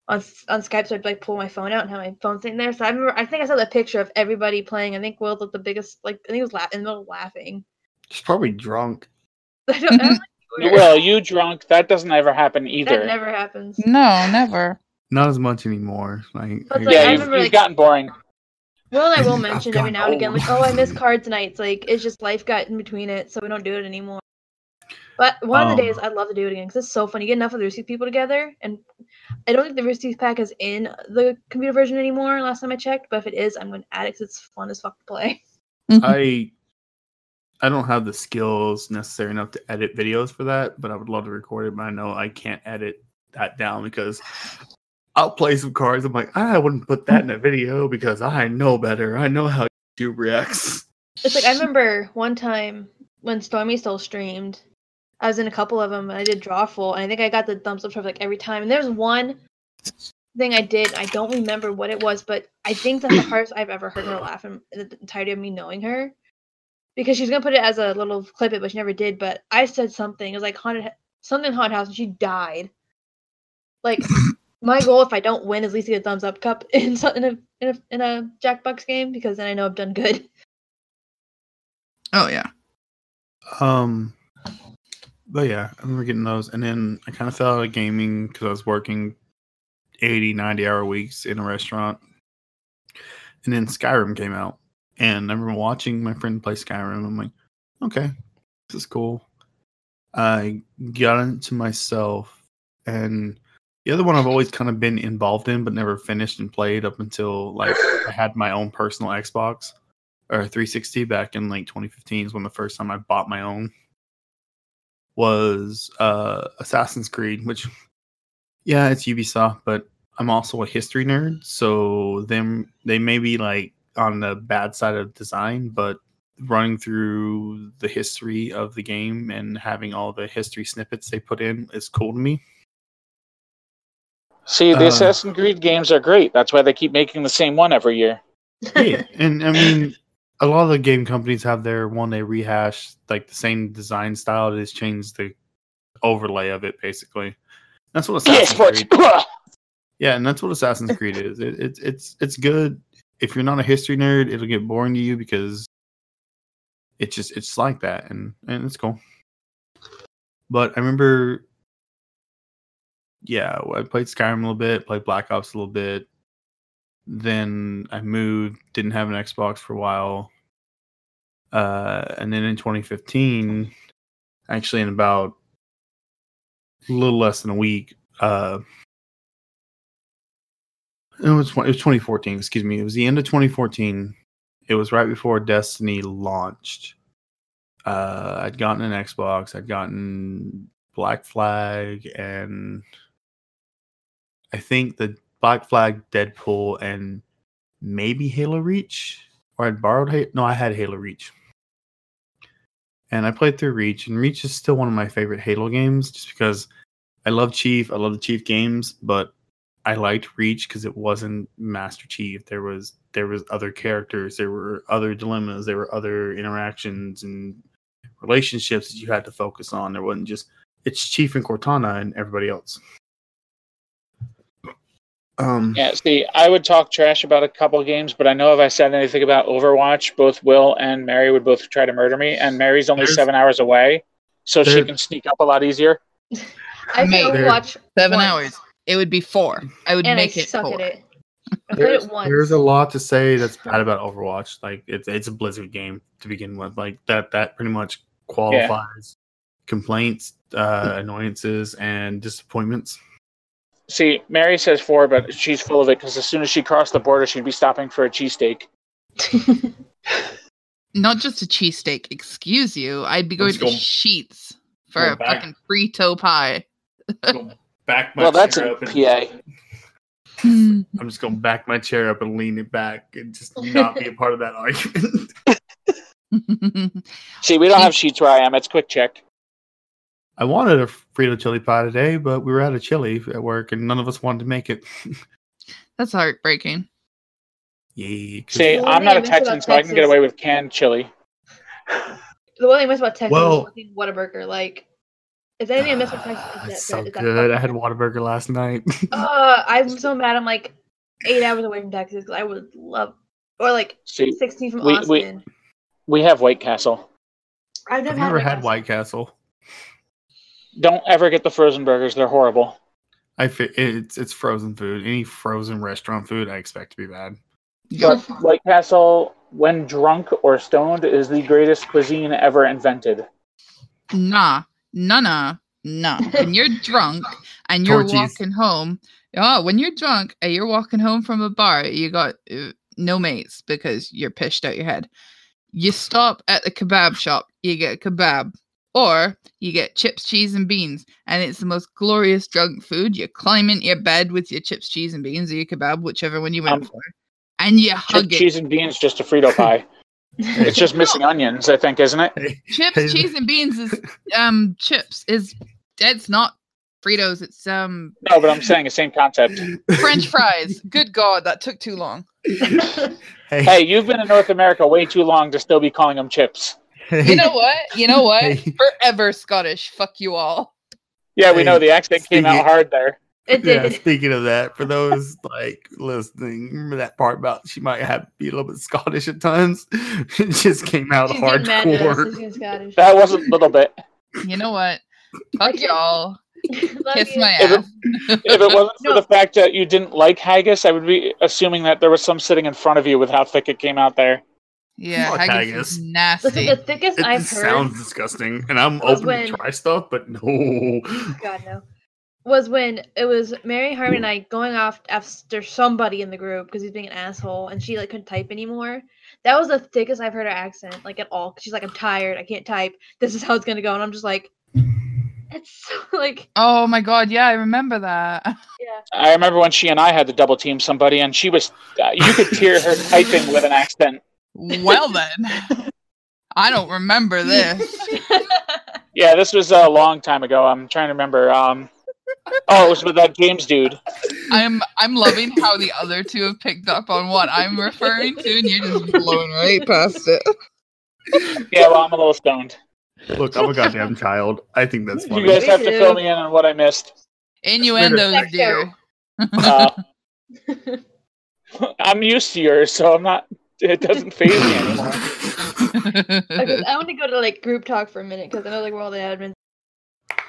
on on Skype, so I'd like pull my phone out and have my phone sitting there. So I remember, I think I saw the picture of everybody playing. I think Will looked the biggest, like I think he was la- in the middle of laughing. he's probably drunk. I don't, I don't think you. Well, you drunk? That doesn't ever happen that either. never happens. No, never. Not as much anymore. Like, But, like, yeah, I you've, remember, you've like- gotten boring. Will and I will I've mention every gone now and again, like, oh, I miss cards nights. Like, it's just life got in between it, so we don't do it anymore. But one of the days Um, I'd love to do it again because it's so fun. You get enough of the Rooster Teeth people together, and I don't think the Rooster Teeth pack is in the computer version anymore. Last time I checked, but if it is, I'm going to add it 'cause it's fun as fuck to play. I I don't have the skills necessary enough to edit videos for that, but I would love to record it. But I know I can't edit that down because I'll play some cards. I'm like, I wouldn't put that in a video because I know better. I know how YouTube reacts. It's like I remember one time when Stormy still streamed. I was in a couple of them and I did drawful, and I think I got the thumbs up trophy like every time. And there was one thing I did. I don't remember what it was, but I think that's the hardest I've ever heard her laugh in the entirety of me knowing her. Because she's gonna put it as a little clip it, but she never did. But I said something. It was like haunted something haunted house, and she died. Like my goal, if I don't win, is at least get a thumbs up cup in in a in a in a Jackbox game because then I know I've done good. Oh yeah. Um, but yeah, I remember getting those, and then I kind of fell out of gaming because I was working 80, 90 hour weeks in a restaurant, and then Skyrim came out, and I remember watching my friend play Skyrim. I'm like, okay, this is cool. I got into myself, and the other one I've always kind of been involved in, but never finished and played up until like I had my own personal Xbox or 360 back in like 2015 is when the first time I bought my own was uh Assassin's Creed, which yeah, it's Ubisoft, but I'm also a history nerd, so them they may be like on the bad side of design, but running through the history of the game and having all the history snippets they put in is cool to me. See, the Uh, Assassin's Creed games are great. That's why they keep making the same one every year. yeah, and I mean, a lot of the game companies have their one they rehash like the same design style. They just change the overlay of it, basically. That's what Yeah, Assassin's sports. Creed. Yeah, and that's what Assassin's Creed is. It, it's it's it's good. If you're not a history nerd, it'll get boring to you because it's just it's like that, and and it's cool. But I remember, yeah, I played Skyrim a little bit, played Black Ops a little bit. Then I moved, didn't have an Xbox for a while, uh, and then in 2015, actually in about a little less than a week, uh, it was it was 2014. Excuse me. It was the end of 2014. It was right before Destiny launched. Uh, I'd gotten an Xbox. I'd gotten Black Flag and I think the Black Flag, Deadpool, and maybe Halo Reach. Or I'd borrowed Halo. No, I had Halo Reach. And I played through Reach, and Reach is still one of my favorite Halo games just because I love Chief. I love the Chief games, but I liked Reach because it wasn't Master Chief. There was there was other characters, there were other dilemmas, there were other interactions and relationships that you had to focus on. There wasn't just it's Chief and Cortana and everybody else. Um, Yeah, see, I would talk trash about a couple games, but I know if I said anything about Overwatch, both Will and Mary would both try to murder me, and Mary's only seven hours away, so she can sneak up a lot easier. I Mate. played Overwatch Seven once, hours. It would be four. I would and make I it suck four. at it. I there's, it once. there's a lot to say that's bad about Overwatch. Like it's it's a Blizzard game to begin with. Like that that pretty much qualifies complaints, uh, annoyances, and disappointments. See, Mary says four, but she's full of it because as soon as she crossed the border, she'd be stopping for a cheesesteak. Not just a cheesesteak. Excuse you. I'd be going Let's to go- Sheetz for go a back. fucking frito pie. Back my Well, that's chair in up and- PA. I'm just gonna back my chair up and lean it back and just not be a part of that argument. See, we don't have Sheetz where I am. It's quick check. I wanted a Frito chili pie today, but we were out of chili at work, and none of us wanted to make it. That's heartbreaking. Yay! 'cause- See, Well, I'm not a thing I miss Texan, about so I can get away with canned chili. the one thing I miss about Texas Well- is fucking Whataburger. Like, is anything I miss about Texas, is that, so is that good. I had fucking- Whataburger last night. Uh, I'm so mad. I'm like eight hours away from Texas because I would love, or like See, 16 from we- Austin. we- we have White Castle. I've never, I've never had Castle. White Castle. Don't ever get the frozen burgers. They're horrible. I fi- it's it's frozen food. Any frozen restaurant food, I expect to be bad. But White Castle, when drunk or stoned, is the greatest cuisine ever invented. Nah, nah, nah, nah. When you're drunk and you're Torchy's. walking home, oh, when you're drunk and you're walking home from a bar, you got uh, no mates because you're pissed out your head. You stop at the kebab shop, you get a kebab, or you get chips, cheese, and beans, and it's the most glorious drunk food. You climb into your bed with your chips, cheese, and beans, or your kebab, whichever one you went Um, for, and you Chip, hug it. cheese, and beans, just a Frito pie. it's just missing onions, I think, isn't it? Chips, cheese, and beans is um chips is it's not Fritos. It's um No, but I'm saying the same concept. French fries. Good God, that took too long. hey, Hey, you've been in North America way too long to still be calling them chips. Hey, You know what? You know what? Forever Scottish. Fuck you all. Yeah, we Hey, know the accent came out hard there. It Yeah, did. speaking of that, for those like listening, remember that part about she might have be a little bit Scottish at times. it just came out She's getting mad at us. hardcore. Scottish. That wasn't a little bit. You know what? Fuck y'all. Love Kiss you. my If ass. it, if it wasn't for No. the fact that you didn't like haggis, I would be assuming that there was some sitting in front of you with how thick it came out there. Yeah, Fuck haggis haggis. is nasty. the thickest It I've just heard. sounds disgusting, and I'm was open when- to try stuff, but no. God no. Was when it was Mary Harmon and I going off after somebody in the group because he's being an asshole and she like couldn't type anymore. That was the thickest I've heard her accent like at all. 'cause she's like, I'm tired, I can't type. This is how it's gonna go, and I'm just like, it's so like Oh my god, yeah, I remember that. yeah. I remember when she and I had to double team somebody, and she was, uh, you could hear her typing with an accent. Well then. I don't remember this. Yeah, this was a long time ago. I'm trying to remember. Um, oh, it was with that James dude. I'm I'm loving how the other two have picked up on what I'm referring to, and you're just blowing right past it. Yeah, well, I'm a little stoned. Look, I'm a goddamn child. I think that's You guys have to fill me in on what I missed. Innuendos, dear. Uh, I'm used to yours, so I'm not. It doesn't phase me anymore. Okay, I want to go to like group talk for a minute because I know like we're all the admins.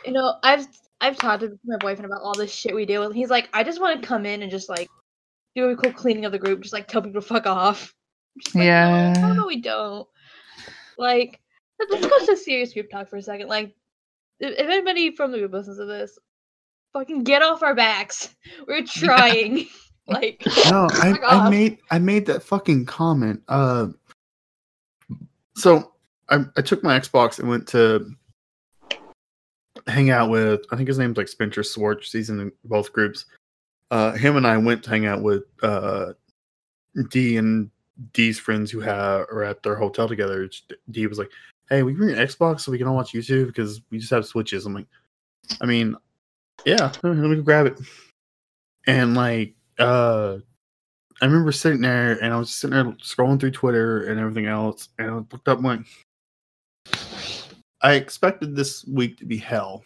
You know, I've I've talked to my boyfriend about all this shit we deal with. He's like, I just want to come in and just like do a cool cleaning of the group, just like tell people to fuck off. Like, Yeah. No, no, we don't. Like, let's let's go to serious group talk for a second. Like, if, if anybody from the group listens to this, fucking get off our backs. We're trying. like, no, I, I made I made that fucking comment. Uh, so I, I took my Xbox and went to hang out with I think his name's like Spencer Swartz. He's in both groups, uh, him and I went to hang out with uh, D and D's friends who have are at their hotel together. D was like, "Hey, we bring an Xbox so we can all watch YouTube because we just have switches." I'm like, "I mean, yeah, let me go grab it." And like, uh, I remember sitting there and I was sitting there scrolling through Twitter and everything else, and I looked up and I expected this week to be hell.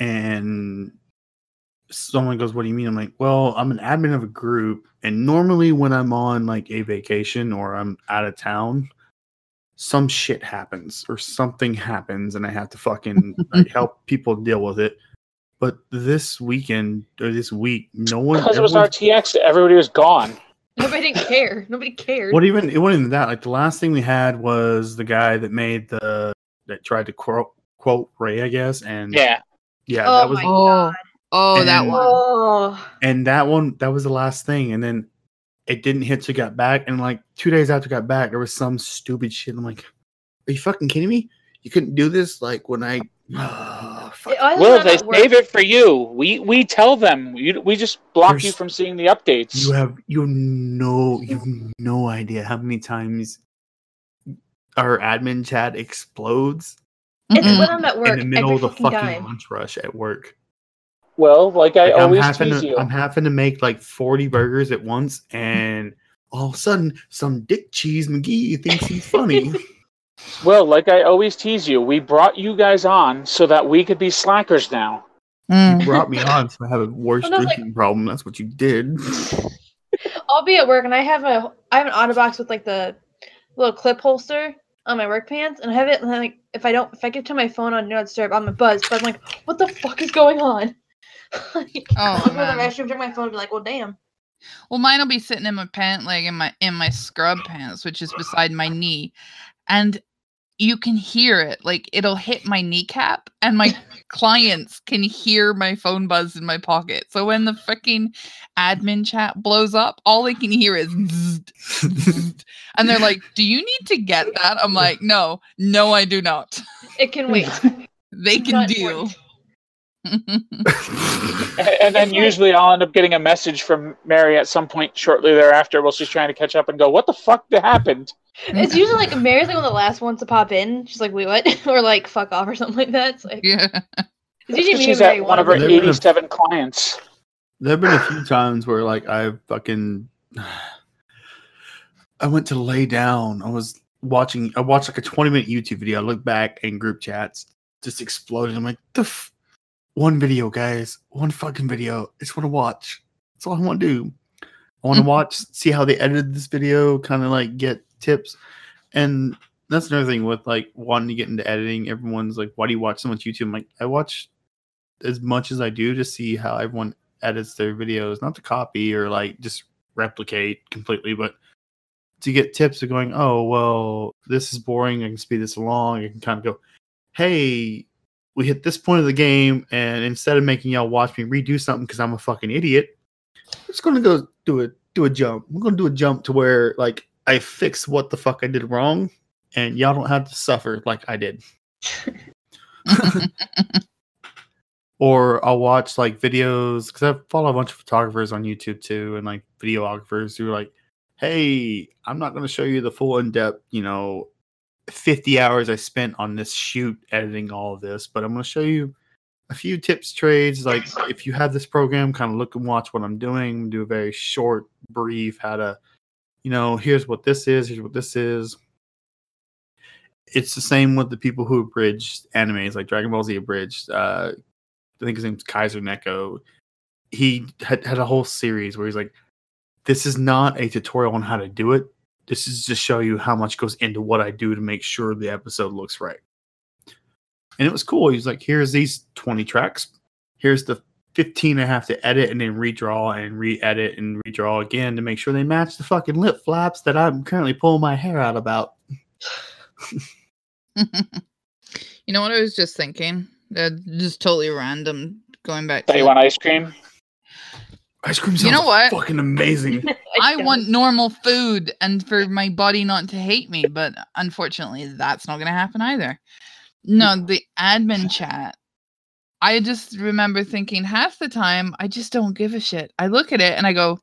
And someone goes, What do you mean? I'm like, Well, I'm an admin of a group. And normally when I'm on like a vacation or I'm out of town, some shit happens or something happens and I have to fucking like, help people deal with it. But this weekend or this week, no one because it was RTX, everybody was gone. Nobody didn't care. Nobody cared. What even it wasn't even that. Like the last thing we had was the guy that made the that tried to quote quote Ray, I guess, and yeah, yeah, oh that was my Oh, god. oh, that one. Oh. and that one that was the last thing, and then it didn't hit till got back, and like two days after I got back, there was some stupid shit. I'm like, are you fucking kidding me? You couldn't do this like when I. fuck. I Will they save it for you? We we tell them. We, we just block you from seeing the updates. You have you have no you no idea how many times our admin chat explodes It's when I'm at work in the middle of the fucking fucking time. lunch rush at work. well, like I Like, I'm always having tease to, you. I'm having to make like 40 burgers at once, and all of a sudden, some Dick Cheese McGee thinks he's funny. Well, like I always tease you, we brought you guys on so that we could be slackers now. Mm. you brought me on, so I have a worse Well, no, like- drinking problem. That's what you did. I'll be at work and I have a I have an auto box with like the little clip holster on my work pants, and I have it and like if I don't if I get to my phone on Do Not Disturb, I'm a buzz. But I'm like, what the fuck is going on? like, Oh, I'll go to the restroom, check my phone, and be like, well, damn. Well, mine will be sitting in my pant leg in my in my scrub pants, which is beside my knee, and you can hear it. Like it'll hit my kneecap, and my clients can hear my phone buzz in my pocket. So when the freaking admin chat blows up, all they can hear is, and they're like, "Do you need to get that?" I'm like, "No, no, I do not. It can wait. They can Not deal." And then usually I'll end up getting a message from Mary at some point shortly thereafter while she's trying to catch up and go, "What the fuck happened?" It's usually like Mary's like one of the last ones to pop in. She's like, wait, what? or like, fuck off or something like that. It's like yeah. it's usually She's at one of her them. They're 87 clients. there have been a few times where like I fucking I went to lay down. I was watching I watched like a 20 minute YouTube video. I look back and group chats just exploded. I'm like, the f- one video, guys. One fucking video. I just want to watch. That's all I want to do. I want to watch, see how they edited this video, kind of like get tips. And that's another thing with like wanting to get into editing. Everyone's like, why do you watch so much YouTube? I'm like, I watch as much as I do to see how everyone edits their videos, not to copy or like just replicate completely, but to get tips of going, oh, well, this is boring. I can speed this along. I can kind of go, hey, we hit this point of the game, and instead of making y'all watch me redo something because I'm a fucking idiot, I'm just gonna go do a do a jump. We're gonna do a jump to where like I fix what the fuck I did wrong, and y'all don't have to suffer like I did. or I'll watch like videos because I follow a bunch of photographers on YouTube too, and like videographers who are like, "Hey, I'm not going to show you the full in depth, you know, 50 hours I spent on this shoot editing all of this, but I'm going to show you a few tips, trades. Like if you have this program, kind of look and watch what I'm doing. Do a very short, brief, how to, you know, here's what this is, here's what this is." It's the same with the people who abridged animes, like Dragon Ball Z abridged. Uh, I think his name's Kaiser Neko. He had, had a whole series where he's like, this is not a tutorial on how to do it. This is to show you how much goes into what I do to make sure the episode looks right. And it was cool. He was like, here's these 20 tracks. Here's the 15 I have to edit and then redraw and re-edit and redraw again to make sure they match the fucking lip flaps that I'm currently pulling my hair out about. you know what I was just thinking? Uh, just totally random. Going back That to you want ice cream? Ice cream You know what? fucking amazing. I want normal food and for my body not to hate me, but unfortunately, that's not going to happen either. No, the admin chat. I just remember thinking half the time I just don't give a shit. I look at it and I go,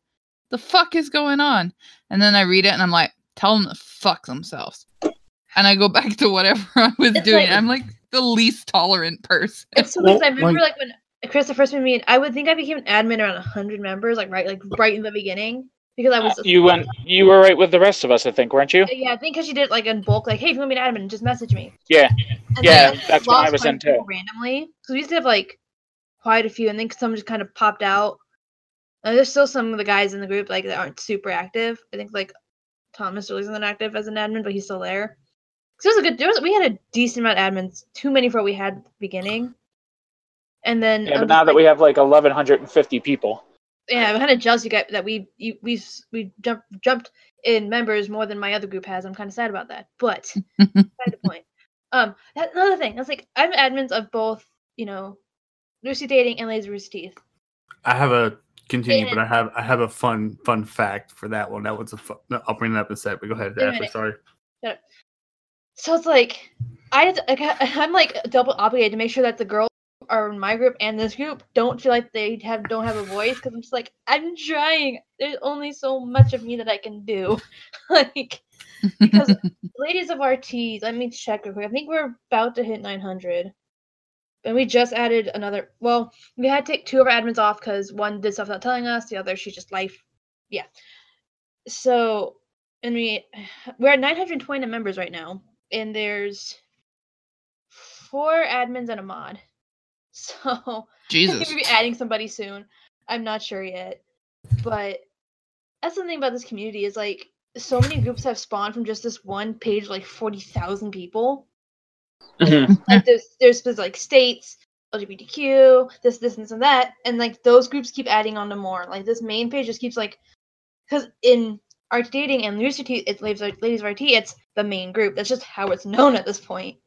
"The fuck is going on?" And then I read it and I'm like, "Tell them to fuck themselves." And I go back to whatever I was It's doing. like- I'm like the least tolerant person. It's so Well, because I remember like- like when Chris the first met me, I would think I became an admin around hundred members, like right, like right in the beginning, because I uh, was. You went. You were right with the rest of us, I think, weren't you? Uh, yeah, I think because she did it like in bulk, like, hey, if you want me to admin, just message me. Yeah. And Yeah, that's when I was quite a in too. Randomly, so we used to have like quite a few, and then some just kind of popped out. And there's still some of the guys in the group like that aren't super active. I think like Thomas really isn't active as an admin, but he's still there. So it was a good. There was we had a decent amount of admins, too many for what we had at the beginning. And then Yeah, but now that we have like 1,150 people. Yeah, I'm kind of jealous you guys that we you, we we jumped jumped in members more than my other group has. I'm kind of sad about that, but beside the point. Um, that, another thing, that's like I'm admins of both, you know, Lucy Dating and Lazy Rooster Teeth. I have a continue, but I have I have a fun fun fact for that one. That was a fun, no, I'll bring that up in a sec. But go ahead, Wait a Ashley. minute. Sorry. So it's like I had to- like, I- I'm like double obligated to make sure that the girls are in my group and this group don't feel like they have don't have a voice because I'm just like I'm trying. There's only so much of me that I can do, like because ladies of RTs. Let me check real quick. I think we're about to hit 900. And we just added another. Well, we had to take two of our admins off because one did stuff without telling us. The other, she's just life. Yeah. So, and we we're at 920 members right now, and there's four admins and a mod. So I Jesus. think we'll be adding somebody soon. I'm not sure yet, but that's the thing about this community is like so many groups have spawned from just this one page, like forty thousand people. Mhm. Like there's there's there's, like states, LGBTQ, this this and this and that, and like those groups keep adding on to more. Like this main page just keeps like, because in art dating and Lucy T, it's ladies of- ladies of RT, it's the main group. That's just how it's known at this point.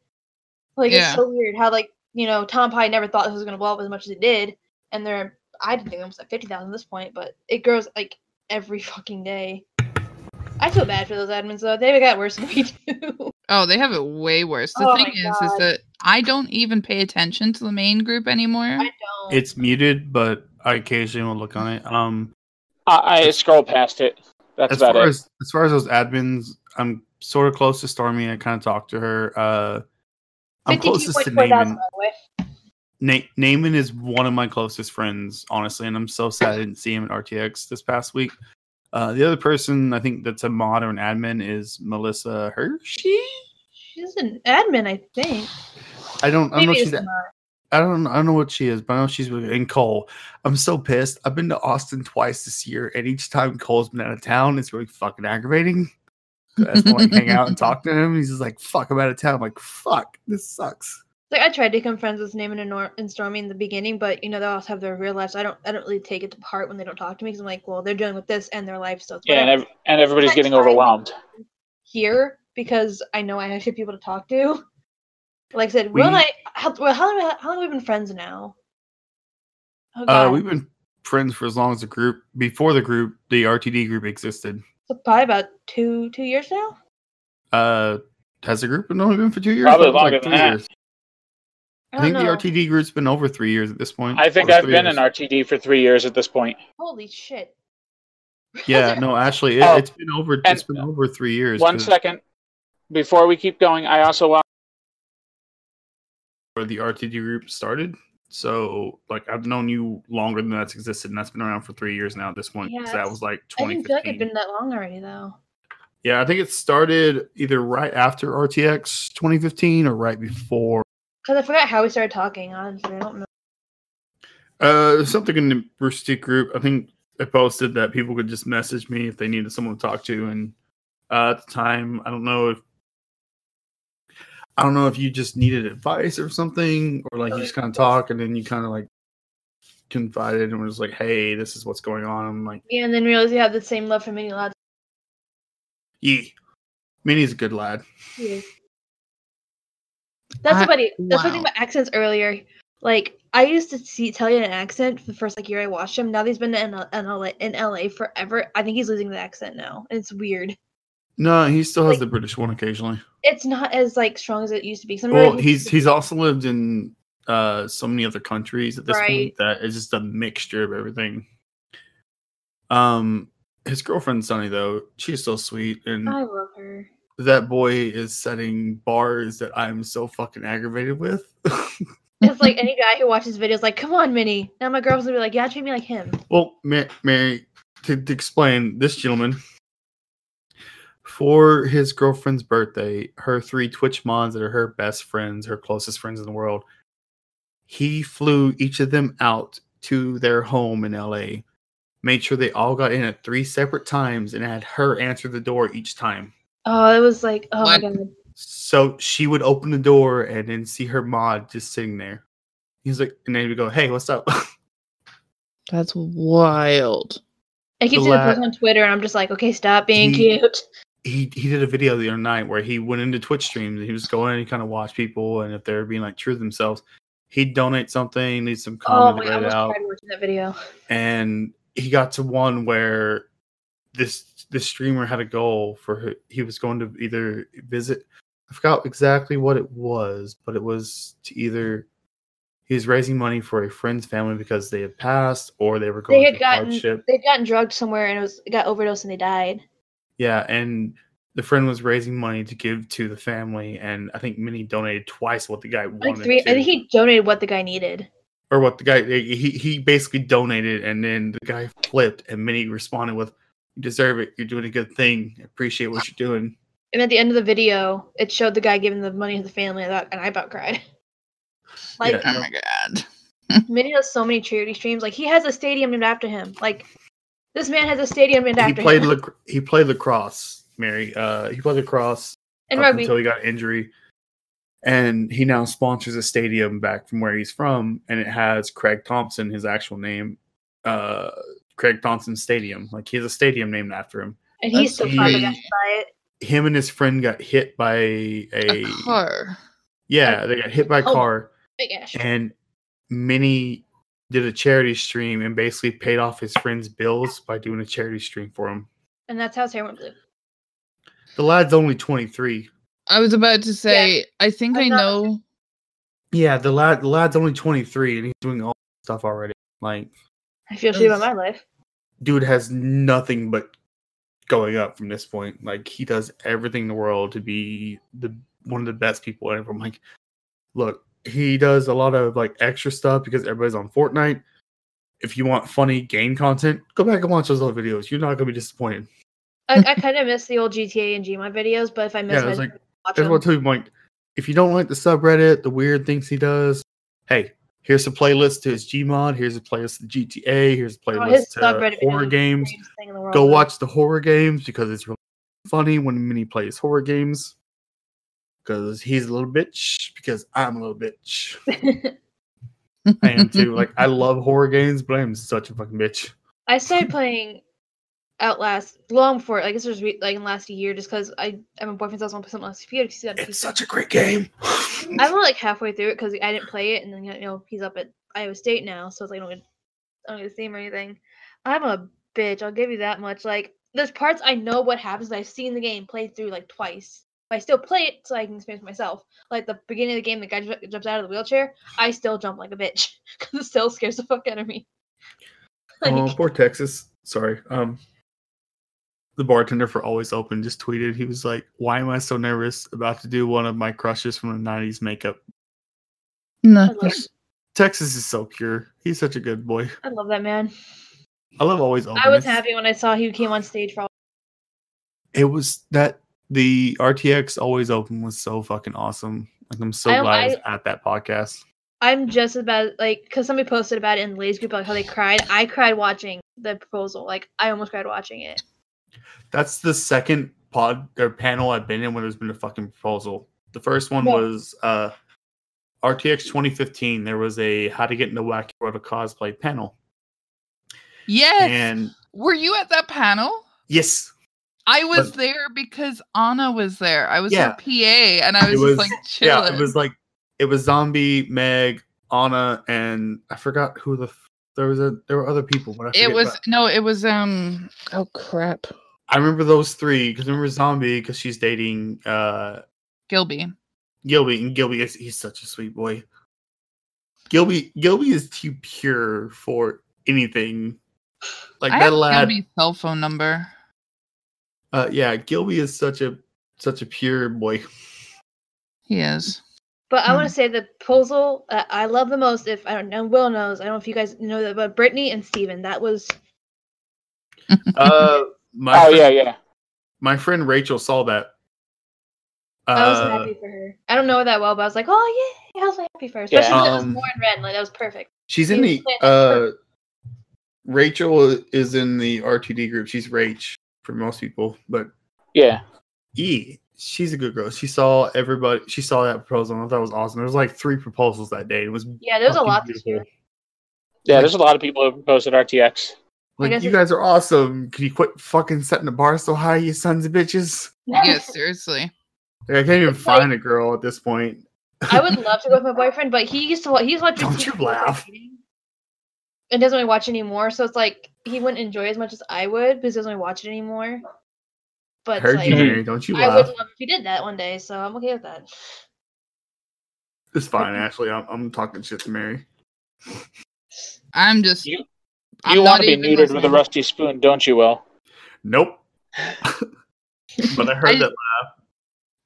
Like Yeah. it's so weird how like you know Tom Pie never thought this was gonna blow up as much as it did, and they're I didn't think it was like fifty thousand at this point, but it grows like every fucking day. I feel bad for those admins though. They have got worse than we do. Oh, they have it way worse. The Oh thing my is, is that I don't even pay attention to the main group anymore. I don't. It's muted, but I occasionally will look on it. Um, I, I scroll past it. That's as about far it. as as far as those admins, I'm sort of close to Stormy. I kind of talk to her. Uh, I'm closest to 52.4 thousand, Naaman. by the way. Na- Naaman is one of my closest friends, honestly, and I'm so sad I didn't see him at RTX this past week. Uh, the other person I think that's a mod or an admin is Melissa Hershey. She's an admin, I think. I don't. I don't know. If she's. not. I don't. I don't know what she is, but I know she's with- in Cole. I'm so pissed. I've been to Austin twice this year, and each time Cole's been out of town, it's really fucking aggravating. I just want to hang out and talk to him. He's just like, "Fuck, I'm out of town." I'm like, "Fuck, this sucks." Like I tried to become friends with Naaman and, Nor- and Stormy in the beginning, but you know they also have their real lives. I don't. I don't really take it to heart when they don't talk to me because I'm like, well, they're dealing with this and their life, so it's Yeah, and, ev- and everybody's I getting overwhelmed. here because I know I have people to talk to. Like I said, Will and I. How, well, how long? How long have we been friends now? Oh, Uh, God. we've been friends for as long as the group. Before the group, the RTD group existed. So probably about two two years now. Uh, has the group been only been for two years? Probably That was longer than three that. years. I, I think don't the. RTD group's been over three years at this point. I think I've been years. in RTD for three years at this point. Holy shit! Yeah, no, actually, it, Oh, it's been over. It's been over three years. One 'cause second. Before we keep going, I also want where the RTD group started. So, like, I've known you longer than that's existed, and that's been around for three years now at this point, Yeah, that was like twenty. I didn't feel like it'd been that long already though. Yeah, I think it started either right after RTX 2015 or right before. Because I forgot how we started talking. Honestly, I don't know. Uh, something in the Teeth group. I think I posted that people could just message me if they needed someone to talk to, and uh, at the time, I don't know if I don't know if you just needed advice or something, or like you just kind of talk and then you kind of like confided and was like, "Hey, this is what's going on." I'm like, Yeah, and then realize you have the same love for mini lads. "Yeah, Mini's a good lad." Yeah. That's I- funny. That's wow. something about accents earlier. Like I used to see Italian accent for the first like year I watched him. Now that he's been in, L- in LA in LA forever. I think he's losing the accent now. And it's weird. No, he still has Like- the British one occasionally. It's not as like strong as it used to be. Remember Well, he's he's also lived in uh so many other countries at this Right. point that it's just a mixture of everything. Um his girlfriend Sunny though, she's so sweet and I love her. that boy is setting bars that I'm so fucking aggravated with. It's like any guy who watches videos, like, come on, Mini. Now my girl's gonna be like, yeah, treat me like him. well, Ma- Mary, to, to explain, this gentleman, for his girlfriend's birthday, her three Twitch mods that are her best friends, her closest friends in the world, he flew each of them out to their home in LA, made sure they all got in at three separate times, and had her answer the door each time. Oh, it was like, oh What? my god. So she would open the door and then see her mod just sitting there. He's like, and then he would go, "Hey, what's up?" That's wild. I keep seeing the post on Twitter, and I'm just like, okay, stop being He- cute. He he did a video the other night where he went into Twitch streams and he was going and he kind of watched people and if they're being like true to themselves, he'd donate something, leave some Oh comment, my, I read it out, tried watching that video. and he got to one where this this streamer had a goal for her, he was going to either visit I forgot exactly what it was, but it was to either he was raising money for a friend's family because they had passed or they were going They had gotten hardship. they'd gotten drugged somewhere, and it was it got overdosed, and they died. Yeah, and the friend was raising money to give to the family, and I think Mini donated twice what the guy wanted Like three, to, I think he donated what the guy needed. or what the guy he he basically donated, and then the guy flipped, and Mini responded with, "You deserve it. You're doing a good thing. I appreciate what you're doing." And at the end of the video, it showed the guy giving the money to the family, and I, and I about cried. Like, Yeah. Oh my god. Mini does so many charity streams. Like, he has a stadium named after him. Like, this man has a stadium named He after played him. lac- he played lacrosse, Mary. Uh, he played lacrosse and up rugby. until he got injury. And he now sponsors a stadium back from where he's from, and it has Craig Thompson, his actual name, uh, Craig Thompson Stadium. Like he has a stadium named after him. and he's That's still flabbergasted by it. Him and his friend got hit by A a car. yeah, they got hit by a Oh. car, Big ass. and Mini did a charity stream and basically paid off his friend's bills by doing a charity stream for him. And that's how his hair went blue. The lad's only twenty three. I was about to say, I think I'm I not- know. Yeah, the lad the lad's only twenty three, and he's doing all this stuff already. Like. I feel shitty about my life. dude has nothing but going up from this point. Like he does everything in the world to be the one of the best people ever. I'm like, look, he does a lot of like extra stuff because everybody's on Fortnite. If you want funny game content, go back and watch those other videos. You're not gonna be disappointed. I, I kind of miss the old GTA and Gmod videos, but if I miss Yeah, like watch that's what I them. tell you, If you don't like the subreddit, the weird things he does, hey, here's a playlist to his Gmod. Here's a playlist to GTA. Here's a Oh, playlist his to horror games. greatest thing in the world, go watch the horror games because it's really funny when Mini plays horror games. Because he's a little bitch. Because I'm a little bitch. I am too. Like I love horror games, but I'm such a fucking bitch. I started playing Outlast long before, like this was re- like in the last year, just because I a boyfriend's house want to put something on his computer. 'cause he's It's PC. such a great game. I'm only like halfway through it because I didn't play it, and then you know he's up at Iowa State now, so it's like I don't get, I don't get to see him or anything. I'm a bitch. I'll give you that much. Like there's parts I know what happens. I've seen the game played through like twice. But I still play it so I can experience myself. Like the beginning of the game, the guy ju- jumps out of the wheelchair. I still jump like a bitch because it still scares the fuck out of me. Like, oh, poor Texas. Sorry. Um, the bartender for Always Open just tweeted. He was like, "Why am I so nervous about to do one of my crushes from the '90s makeup?" No, I love that's- Texas is so pure. He's such a good boy. I love that man. I love Always Open. I was happy when I saw he came on stage for all. it was that the RTX always open was so fucking awesome. Like I'm so I- glad I was at that podcast. I'm just about like because somebody posted about it in the ladies group like how they cried. I cried watching the proposal. Like I almost cried watching it. That's the second pod or panel I've been in when there's been a fucking proposal. The first one Yeah. was uh RTX 2015. There was a how to get into Wacky World of Cosplay panel. yes. And Were you at that panel? yes, I was But- there because Anna was there. I was Yeah. her PA, and I was, was- just like chilling. yeah, it was like it was Zombie, Meg, Anna, and I forgot who the f- there was a there were other people, but I It was but- no, it was um. Oh crap, I remember those three because I remember Zombie because she's dating uh Gilby. Gilby, and Gilby is he's such a sweet boy. Gilby Gilby is too pure for anything. Like I that have lad. Gilby's cell phone number. Uh, yeah, Gilby is such a such a pure boy. He is. But I want Hmm. to say the proposal uh, I love the most. If I don't know, Will knows. I don't know if you guys know that, but Brittany and Steven, that was Uh, my Oh friend, yeah, yeah. my friend Rachel saw that. I was Uh, happy for her. I don't know her that well, but I was like, oh yeah, I was happy for her. Yeah. Especially when it was Um, more in red. Like that was perfect. she's in the was playing uh. Rachel is in the RTD group. She's Rach for most people, but Yeah. E, she's a good girl. She saw everybody. She saw that proposal. and I thought it was awesome. There was like three proposals that day. It was Yeah, there was a fucking lot this year. Yeah, there's a lot of people who proposed at RTX. Like you guys are awesome. Can you quit fucking setting the bar so high, you sons of bitches? Yeah, seriously. Like, I can't even It's like- find a girl at this point. I would love to go with my boyfriend, but he used to he's watching. Don't TV you laugh. And doesn't really watch anymore, so it's like he wouldn't enjoy as much as I would because he doesn't really watch it anymore. But Heard like, you, Mary. Don't you I laugh. would love if he did that one day, so I'm okay with that. It's fine, Ashley. I'm, I'm talking shit to Mary. I'm just. You- You want to be even neutered with a rusty spoon, don't you, Will? Nope. but I heard I- that. Laugh.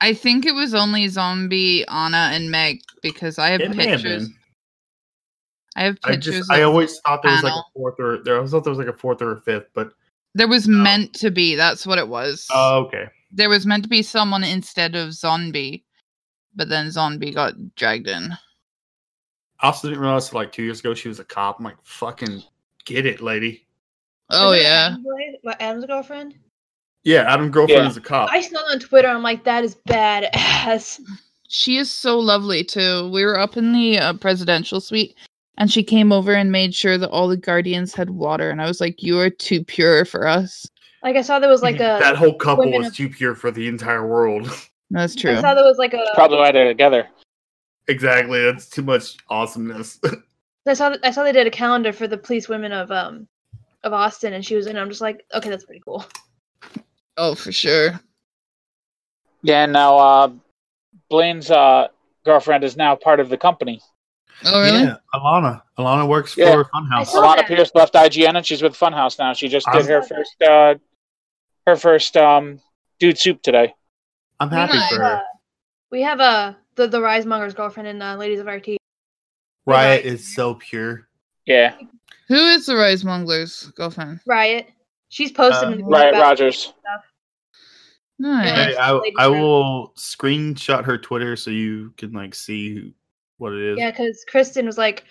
I think it was only Zombie, Anna, and Meg because I have It may have pictures. Been. I have I pictures. just I always thought there was like a fourth or there. I thought there was like a fourth or a fifth, but there was meant to be. That's what it was. oh, okay. there was meant to be someone instead of Zombie, but then Zombie got dragged in. I also didn't realize like two years ago she was a cop. I'm like, fucking get it, lady. Oh Isn't yeah. Adam's wife- Adam's girlfriend. Yeah, Adam's girlfriend Yeah. is a cop. I saw it on Twitter. I'm like, that is badass. She is so lovely too. We were up in the uh, presidential suite and she came over and made sure that all the guardians had water and I was like you are too pure for us. Like I saw there was like a. that whole couple was of- too pure for the entire world. That's true. I true. saw there was like a. Probably why they're together. exactly. That's too much awesomeness. I saw I saw they did a calendar for the police women of um of Austin, and she was in. it. I'm just like, okay, that's pretty cool. Oh, for sure. Yeah, now uh, Blaine's uh, girlfriend is now part of the company. Oh really? Yeah, Alana. Alana works Yeah. for Funhouse. Alana that. Pierce left IGN and she's with Funhouse now. She just did I'm- her first uh, her first um, dude soup today. I'm happy Nice. for Uh, her. we have uh, the the Rise Monger's girlfriend in uh, Ladies of RT. Riot Riot. is so pure. Yeah, Who is the Rise Mongler's girlfriend? Riot. She's posted Um, in the Riot about- Rogers. Nice. Hey, I, I will screenshot her Twitter so you can like see who- what it is. Yeah, because Kristen was like,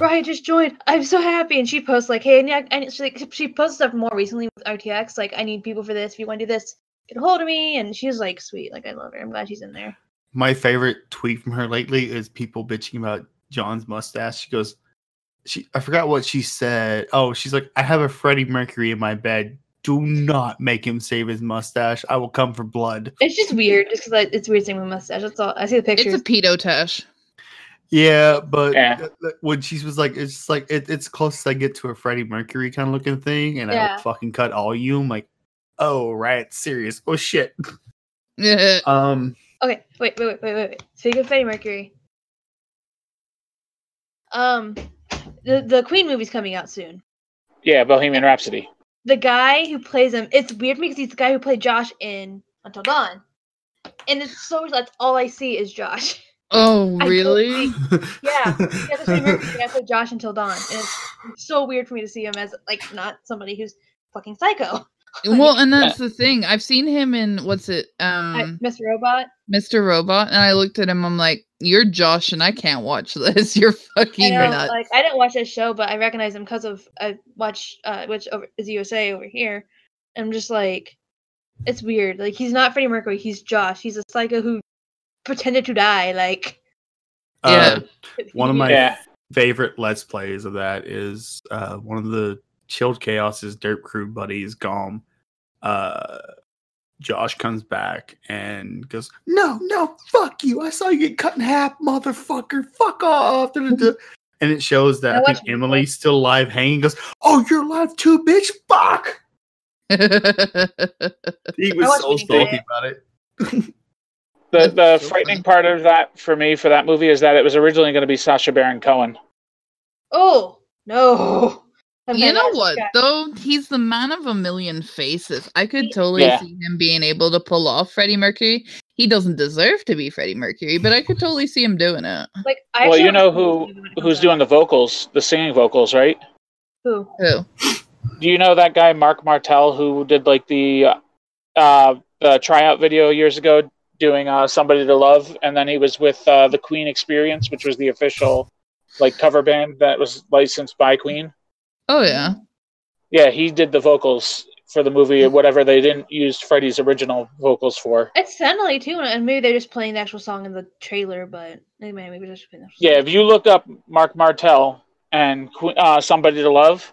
Riot just joined. I'm so happy, and she posts like, hey, and yeah, and she like, she posted stuff more recently with RTX. Like, I need people for this. If you want to do this, get a hold of me. And she's like, sweet. Like, I love her. I'm glad she's in there. My favorite tweet from her lately is people bitching about John's mustache. She goes, she I forgot what she said. Oh, she's like, I have a Freddie Mercury in my bed. Do not make him save his mustache. I will come for blood. It's just weird, just because it's weird seeing my mustache. That's all. I see the pictures. It's a pedo tash. Yeah, but Yeah. th- th- when she was like, it's just like it, it's close as I get to a Freddie Mercury kind of looking thing, and I Yeah. would fucking cut all you. I'm like, oh right, serious. Oh shit. Um, Okay, wait, wait, wait, wait, wait, wait. Speaking of Freddie Mercury, um, the the Queen movie's coming out soon. Yeah, Bohemian Rhapsody. The guy who plays him, it's weird to me because he's the guy who played Josh in Until Dawn, and it's so that's all I see is Josh. Oh, really? think- Yeah, yeah, that's Freddie Mercury. The guy played Josh Until Dawn, and it's, it's so weird for me to see him as like not somebody who's fucking psycho. Well, and that's the thing. I've seen him in what's it? I- Um Mr. Robot. Mr. Robot, and I looked at him, I'm like, You're Josh and I can't watch this. You're I fucking know, nuts. like I didn't watch this show, but I recognize him because of I watch uh which over is USA over here. I'm just like, it's weird. Like he's not Freddie Mercury. He's Josh. He's a psycho who pretended to die. Like uh, one of my Yeah. favorite let's plays of that is uh one of the chilled chaos's dirt crew buddies gom uh josh comes back and goes no no fuck you i saw you get cut in half motherfucker fuck off da, da, da." and it shows that I i, watched think it. emily's still alive hanging goes oh you're alive too bitch fuck he was so it. salty about it The the so frightening funny. part of that for me for that movie is that it was originally going to be Sacha Baron Cohen. Oh no! I've You know what this guy. though? He's the man of a million faces. I could totally Yeah. see him being able to pull off Freddie Mercury. He doesn't deserve to be Freddie Mercury, but I could totally see him doing it. Like, I well, you know who this movie when it who's doing the vocals, the singing vocals, right? Who? Who? Do you know that guy Marc Martel who did like the uh, the tryout video years ago doing uh, "Somebody to Love," and then he was with uh, the Queen Experience, which was the official like cover band that was licensed by Queen. Oh yeah. Yeah, he did the vocals for the movie, whatever they didn't use Freddie's original vocals for. It sounded like too, and maybe they're just playing the actual song in the trailer, but maybe maybe just playing the actual Yeah, if you look up Marc Martel and uh, "Somebody to Love,"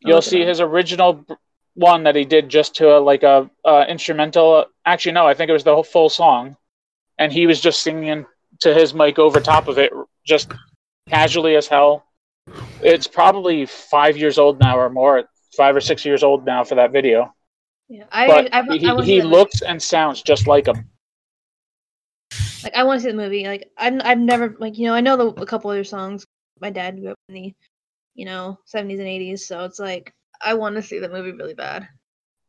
you'll look see up. his original b- one that he did just to a, like a uh, instrumental. Actually, no, I think it was the whole full song, and he was just singing to his mic over top of it, just casually as hell. It's probably five years old now or more, five or six years old now for that video. Yeah, I, But I, I, he, I he looks and sounds just like him. like I want to see the movie. Like I'm, I've never like you know I know the, a couple other songs. My dad grew up in the, you know, 70s and 80s, so it's like I want to see the movie really bad.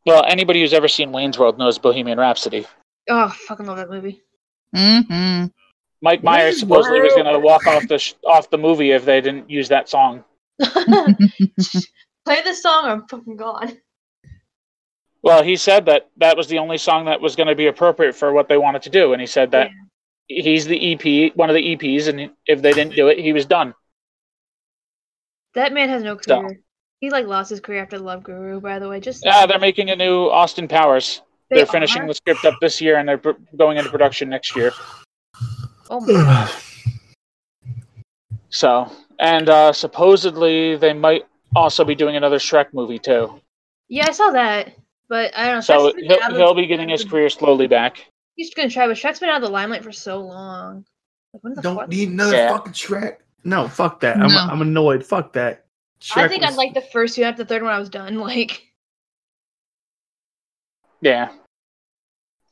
Well, anybody who's ever seen Wayne's World knows Bohemian Rhapsody. Oh, I fucking love that movie. Mm-hmm. Mike Myers Wayne's supposedly was going to walk off the sh- off the movie if they didn't use that song. Play this song, or I'm fucking gone. Well, he said that that was the only song that was going to be appropriate for what they wanted to do, and he said that he's the EP, one of the EPs, and if they didn't do it, he was done. That man has no So- career. He like lost his career after Love Guru. By the way, just Yeah, they're making a new Austin Powers. They They're finishing are? the script up this year, and they're pr- going into production next year. Oh my god. So, and uh, supposedly they might also be doing another Shrek movie too. Yeah, I saw that, but I don't know. So Shrek's been he'll, he'll be getting his career slowly back. He's gonna try, but Shrek's been out of the limelight for so long. Like, when the Don't fuck? need another Yeah. fucking Shrek. No, fuck that. I'm, I'm annoyed. Fuck that. I Shrek think I was- like the first two. After the third one, I was done. Like, Yeah.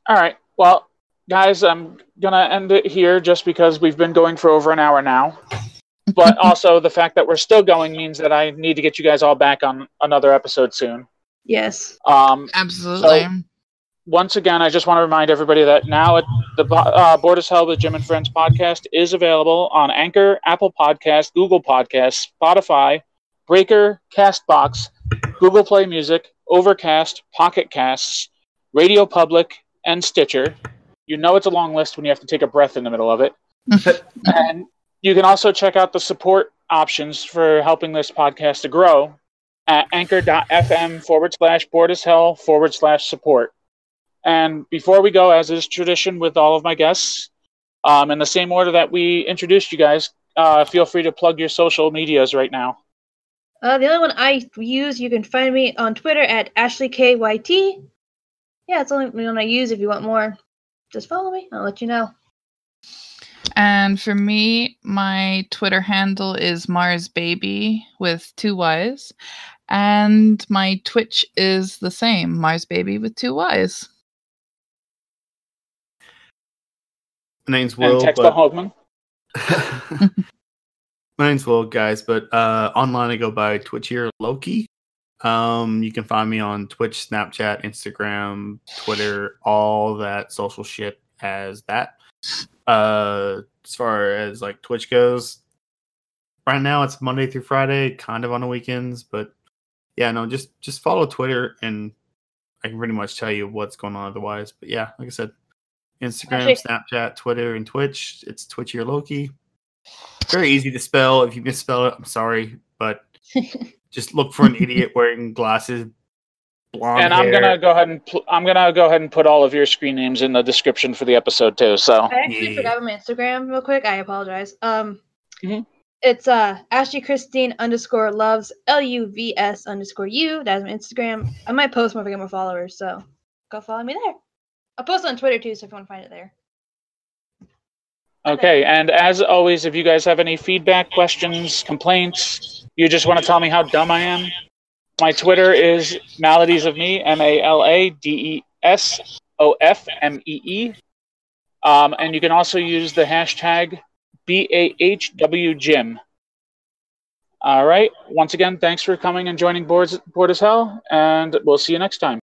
All right. Well, guys, I'm gonna end it here just because we've been going for over an hour now. But also the fact that we're still going means that I need to get you guys all back on another episode soon. yes, Um, Absolutely. once again, I just want to remind everybody that now it, the uh, Board is Hell with Jim and Friends podcast is available on Anchor, Apple Podcast, Google Podcasts, Spotify, Breaker, Castbox, Google Play Music, Overcast, Pocket Casts, Radio Public, and Stitcher. You know it's a long list when you have to take a breath in the middle of it. and you can also check out the support options for helping this podcast to grow at anchor.fm forward slash board as hell forward slash support. And before we go, as is tradition with all of my guests, um, in the same order that we introduced you guys, uh, feel free to plug your social medias right now. Uh, the only one I use, you can find me on Twitter at AshleyKYT. Yeah, it's the only one I use. If you want more, just follow me. I'll let you know. And for me, my Twitter handle is Mars Baby with two Y's. And my Twitch is the same, Mars Baby with two Y's. My name's And Will. text but- Hogman. My name's Will, guys, but uh, online I go by Twitchier Loki. Um, you can find me on Twitch, Snapchat, Instagram, Twitter, all that social shit as that. Uh, as far as like Twitch goes, right now it's Monday through Friday, kind of on the weekends, but yeah, no, just just follow Twitter and I can pretty much tell you what's going on otherwise. But yeah, like I said, Instagram, Actually- Snapchat, Twitter, and Twitch. It's Twitch Twitchier Loki. Very easy to spell. If you misspell it, I'm sorry, but just look for an idiot wearing glasses, blonde And I'm hair. gonna go ahead and pl- I'm gonna go ahead and put all of your screen names in the description for the episode too. So I actually Yeah. forgot my Instagram real quick. I apologize. Um, Mhm. it's uh Ashley Christine underscore loves L U V S underscore U. That's my Instagram. I might post more if I get more followers, so go follow me there. I'll post on Twitter too, so if you want to find it there. Okay, and as always, if you guys have any feedback, questions, complaints, you just want to tell me how dumb I am, my Twitter is maladies of me M A L A D E S O F M E E. Um, and you can also use the hashtag BAHWGym. All right. Once again, thanks for coming and joining Boards, Board as Hell, and we'll see you next time.